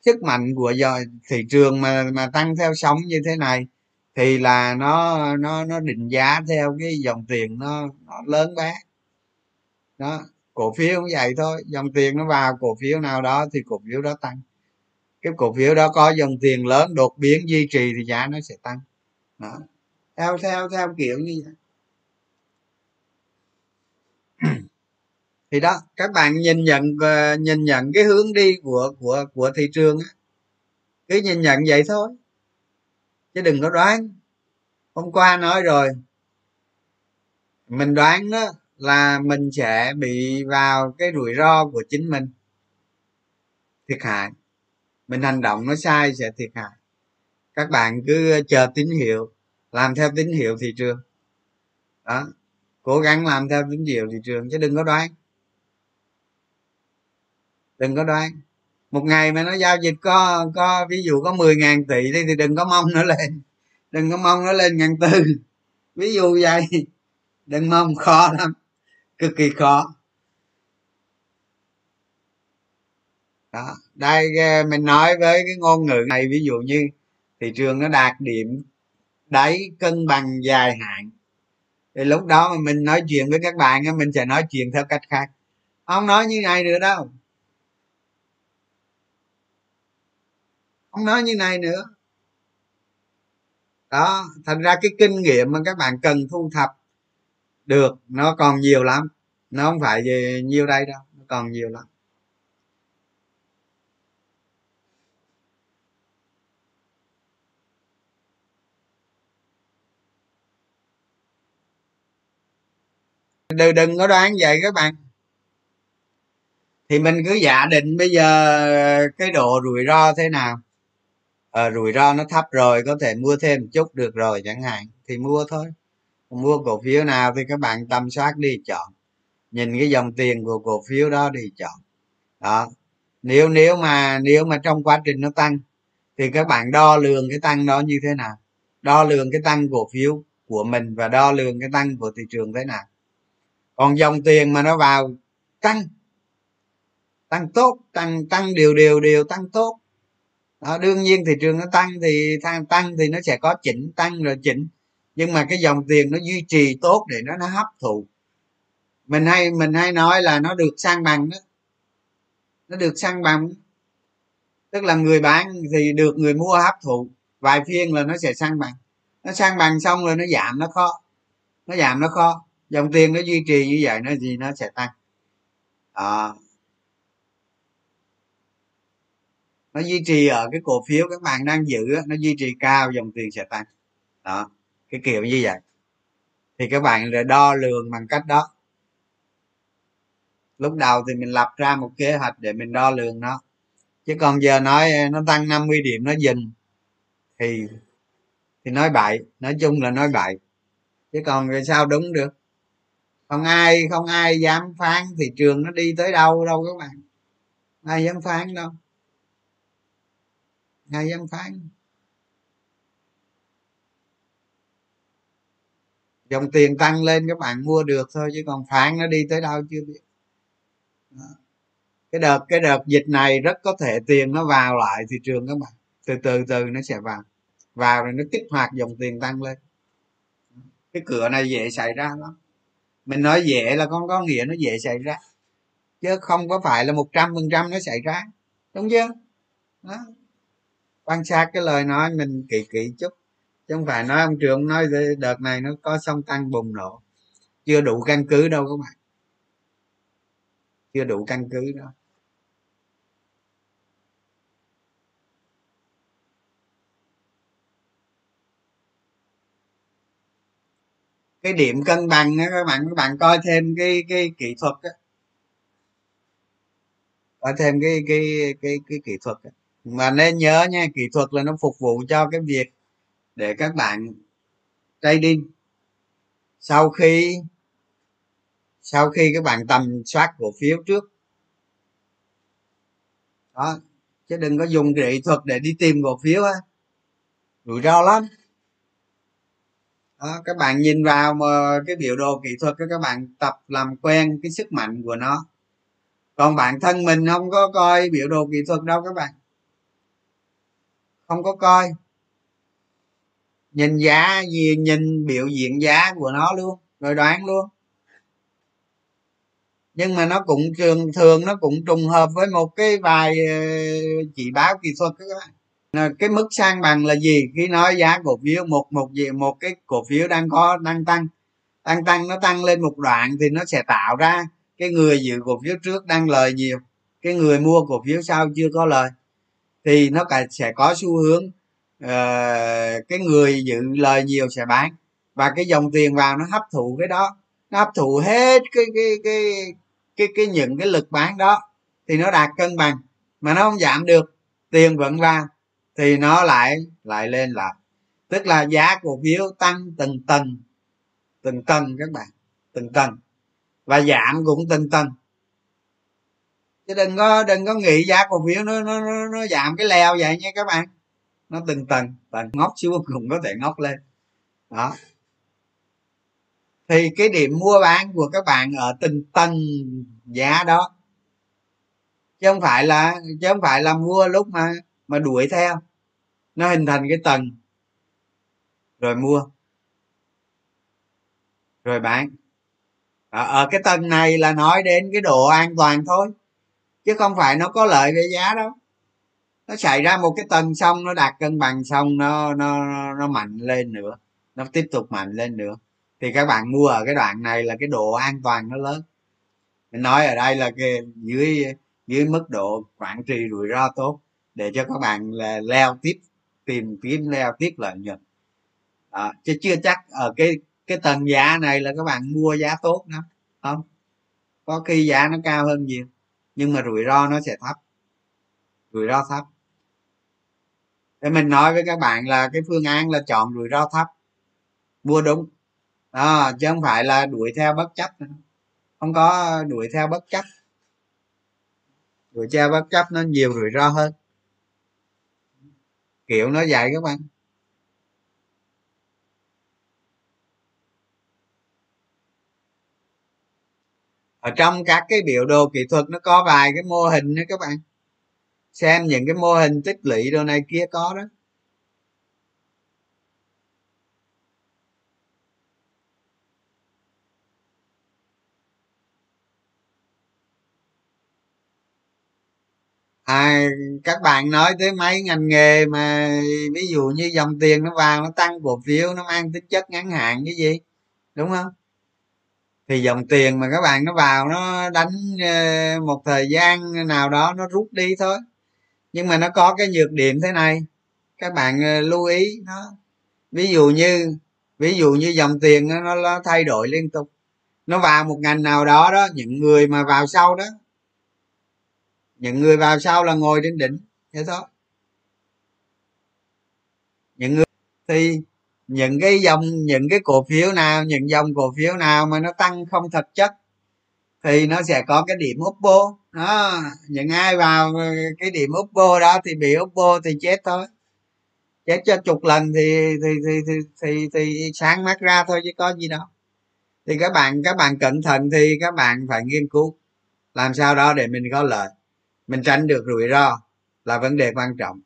Sức mạnh của giờ thị trường mà mà tăng theo sóng như thế này thì là nó nó nó định giá theo cái dòng tiền nó, nó lớn bé. Đó cổ phiếu cũng vậy thôi dòng tiền nó vào cổ phiếu nào đó thì cổ phiếu đó tăng cái cổ phiếu đó có dòng tiền lớn, đột biến, duy trì thì giá nó sẽ tăng. Đó. Theo theo theo kiểu như vậy. Thì đó, các bạn nhìn nhận ờ, nhìn nhận cái hướng đi của của của thị trường cứ nhìn nhận vậy thôi. Chứ đừng có đoán. Hôm qua nói rồi. Mình đoán đó là mình sẽ bị vào cái rủi ro của chính mình. Thiệt hại mình hành động nó sai sẽ thiệt hại. Các bạn cứ chờ tín hiệu, làm theo tín hiệu thị trường. Đó, cố gắng làm theo tín hiệu thị trường, chứ đừng có đoán. Đừng có đoán. Một ngày mà nó giao dịch có có ví dụ có 10 ngàn tỷ đi thì đừng có mong nó lên. Đừng có mong nó lên ngàn tư. Ví dụ vậy. Đừng mong, khó lắm. Cực kỳ khó. Đó đây ờ, mình nói với cái ngôn ngữ này, ví dụ như thị trường nó đạt điểm đáy cân bằng dài hạn. Thì lúc đó mà mình nói chuyện với các bạn mình sẽ nói chuyện theo cách khác. Không nói như này nữa đâu? Không nói như này nữa. Đó, thành ra cái kinh nghiệm mà các bạn cần thu thập được nó còn nhiều lắm. Nó không phải về nhiêu đây đâu, nó còn nhiều lắm. Đừng đừng có đoán vậy các bạn. Thì mình cứ giả định bây giờ ờ, cái độ rủi ro thế nào? À, rủi ro nó thấp rồi có thể mua thêm một chút được rồi chẳng hạn thì mua thôi. Mua cổ phiếu nào thì các bạn tầm soát đi chọn. Nhìn cái dòng tiền của cổ phiếu đó đi chọn. Đó. Nếu nếu mà nếu mà trong quá trình nó tăng thì các bạn đo lường cái tăng đó như thế nào? Đo lường cái tăng cổ phiếu của mình và đo lường cái tăng của thị trường thế nào? Còn dòng tiền mà nó vào tăng. Tăng tốt tăng tăng đều đều đều tăng tốt. Đó, đương nhiên thị trường nó tăng thì tăng tăng thì nó sẽ có chỉnh tăng rồi chỉnh. Nhưng mà cái dòng tiền nó duy trì tốt để nó nó hấp thụ. Mình hay mình hay nói là nó được sang bằng đó. Nó được sang bằng tức là người bán thì được người mua hấp thụ. Vài phiên là nó sẽ sang bằng. Nó sang bằng xong rồi nó giảm nó khó. Nó giảm nó khó dòng tiền nó duy trì như vậy nó gì nó sẽ tăng. À, nó duy trì ở cái cổ phiếu các bạn đang giữ nó duy trì cao dòng tiền sẽ tăng. Đó cái kiểu như vậy. Thì các bạn là đo lường bằng cách đó. Lúc đầu thì mình lập ra một kế hoạch để mình đo lường nó. Chứ còn giờ nói nó tăng 50 điểm nó dừng. Thì thì nói bậy nói chung là nói bậy. Chứ còn sao đúng được? Không ai không ai dám phán thị trường nó đi tới đâu đâu các bạn. Ai dám phán đâu. Ai dám phán. Dòng tiền tăng lên các bạn mua được thôi, chứ còn phán nó đi tới đâu chưa biết. Đó. cái đợt cái đợt dịch này rất có thể tiền nó vào lại thị trường các bạn. Từ từ từ nó sẽ vào. Vào rồi nó kích hoạt dòng tiền tăng lên. Cái cửa này dễ xảy ra lắm mình nói dễ là con có nghĩa nó dễ xảy ra. Chứ không có phải là một trăm phần trăm nó xảy ra. Đúng chưa? Đó. quan sát cái lời nói mình kỹ kỹ chút. Chứ không phải nói ông trưởng nói đợt này nó có song tăng bùng nổ. Chưa đủ căn cứ đâu các bạn. Chưa đủ căn cứ đâu. Cái điểm cân bằng đó các bạn các bạn coi thêm cái cái kỹ thuật đó coi thêm cái cái cái cái kỹ thuật đó. mà nên nhớ nha, kỹ thuật là nó phục vụ cho cái việc để các bạn trading. Sau khi sau khi các bạn tầm soát cổ phiếu trước. Đó, chứ đừng có dùng kỹ thuật để đi tìm cổ phiếu á. Rủi ro lắm đó, các bạn nhìn vào mà cái biểu đồ kỹ thuật các bạn tập làm quen cái sức mạnh của nó. Còn bản thân mình không có coi biểu đồ kỹ thuật đâu các bạn. Không có coi. Nhìn giá gì nhìn biểu diễn giá của nó luôn rồi đoán luôn. Nhưng mà nó cũng thường thường nó cũng trùng hợp với một cái vài ờ, chỉ báo kỹ thuật các bạn. Ờ, cái mức sang bằng là gì? Khi nói giá cổ phiếu một một gì một cái cổ phiếu đang có đang tăng đang tăng nó tăng lên một đoạn thì nó sẽ tạo ra cái người giữ cổ phiếu trước đang lời nhiều cái người mua cổ phiếu sau chưa có lời. Thì nó cả sẽ có xu hướng uh, cái người giữ lời nhiều sẽ bán và cái dòng tiền vào nó hấp thụ cái đó nó hấp thụ hết cái cái cái cái cái những cái lực bán đó thì nó đạt cân bằng mà nó không giảm được tiền vẫn vào thì nó lại lại lên lại tức là giá cổ phiếu tăng từng tầng từng tầng các bạn từng tầng. Và giảm cũng từng tầng. Chứ đừng có đừng có nghĩ giá cổ phiếu nó nó nó, nó giảm cái leo vậy nha các bạn. Nó từng tầng tầng ngóc xuống cũng có thể ngóc lên. Đó. Thì cái điểm mua bán của các bạn ở từng tầng giá đó chứ không phải là chứ không phải là mua lúc mà mà đuổi theo. Nó hình thành cái tầng. Rồi mua. Rồi bán. Ở, ở cái tầng này là nói đến cái độ an toàn thôi. Chứ không phải nó có lợi về giá đâu. Nó xảy ra một cái tầng xong nó đạt cân bằng xong nó nó nó mạnh lên nữa. Nó tiếp tục mạnh lên nữa. Thì các bạn mua ở cái đoạn này là cái độ an toàn nó lớn. Mình nói ở đây là cái dưới dưới mức độ quản trị rủi ro tốt để cho các bạn là leo tiếp tìm kiếm leo tiếp lợi nhuận. À, chứ chưa chắc ở cái cái tầng giá này là các bạn mua giá tốt lắm không? Có khi giá nó cao hơn nhiều nhưng mà rủi ro nó sẽ thấp. Rủi ro thấp. Để mình nói với các bạn là cái phương án là chọn rủi ro thấp mua đúng. Đó, chứ không phải là đuổi theo bất chấp không có đuổi theo bất chấp. Đuổi theo bất chấp nó nhiều rủi ro hơn kiểu nó vậy các bạn. Ở trong các cái biểu đồ kỹ thuật nó có vài cái mô hình nữa các bạn. Xem những cái mô hình tích lũy đồ này kia có đó. À, các bạn nói tới mấy ngành nghề mà ví dụ như dòng tiền nó vào nó tăng cổ phiếu nó mang tính chất ngắn hạn cái gì? Đúng không? Thì dòng tiền mà các bạn nó vào nó đánh ờ, một thời gian nào đó nó rút đi thôi. Nhưng mà nó có cái nhược điểm thế này các bạn ờ, lưu ý nó. Ví dụ như ví dụ như dòng tiền nó, nó thay đổi liên tục. Nó vào một ngành nào đó đó những người mà vào sau đó những người vào sau là ngồi trên đỉnh thế thôi những người thì những cái dòng những cái cổ phiếu nào những dòng cổ phiếu nào mà nó tăng không thật chất thì nó sẽ có cái điểm oppo. Đó những ai vào cái điểm oppo đó thì bị oppo thì chết thôi. Chết cho chục lần thì thì thì thì thì, thì sáng mắt ra thôi chứ có gì đâu. Thì các bạn các bạn cẩn thận thì các bạn phải nghiên cứu làm sao đó để mình có lợi mình tránh được rủi ro là vấn đề quan trọng.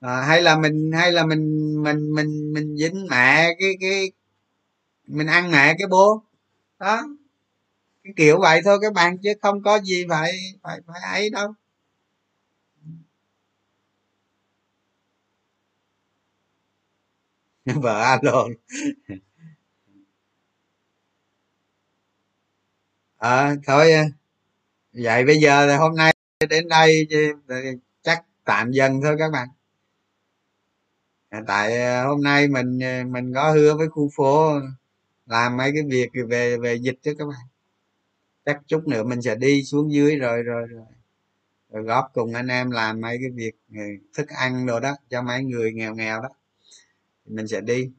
À, hay là mình hay là mình mình mình mình dính mẹ cái cái mình ăn mẹ cái bố. Đó. Cái kiểu vậy thôi các bạn chứ không có gì phải phải phải ấy đâu. Vợ alo. Ờ à, thôi à, vậy bây giờ thì hôm nay đến đây chắc tạm dần thôi các bạn. Tại ờ, hôm nay mình ờ, mình có hứa với khu phố làm mấy cái việc về về dịch cho các bạn. Chắc chút nữa mình sẽ đi xuống dưới rồi rồi rồi, rồi góp cùng anh em làm mấy cái việc ờ, thức ăn rồi đó cho mấy người nghèo nghèo đó. Mình sẽ đi.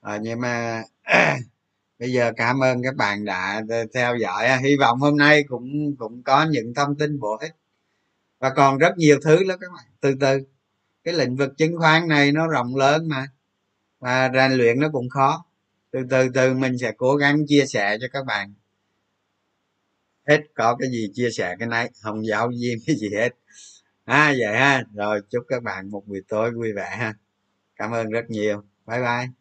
À, nhưng mà bây giờ cảm ơn các bạn đã theo dõi. Hy vọng hôm nay cũng cũng có những thông tin bổ ích và còn rất nhiều thứ đó các bạn. Từ từ, cái lĩnh vực chứng khoán này nó rộng lớn mà. Và rèn luyện nó cũng khó. Từ từ từ mình sẽ cố gắng chia sẻ cho các bạn. Hết có cái gì chia sẻ cái này không giáo viên cái gì hết. À vậy ha. Rồi, chúc các bạn một buổi tối vui vẻ ha. Cảm ơn rất nhiều. Bye bye.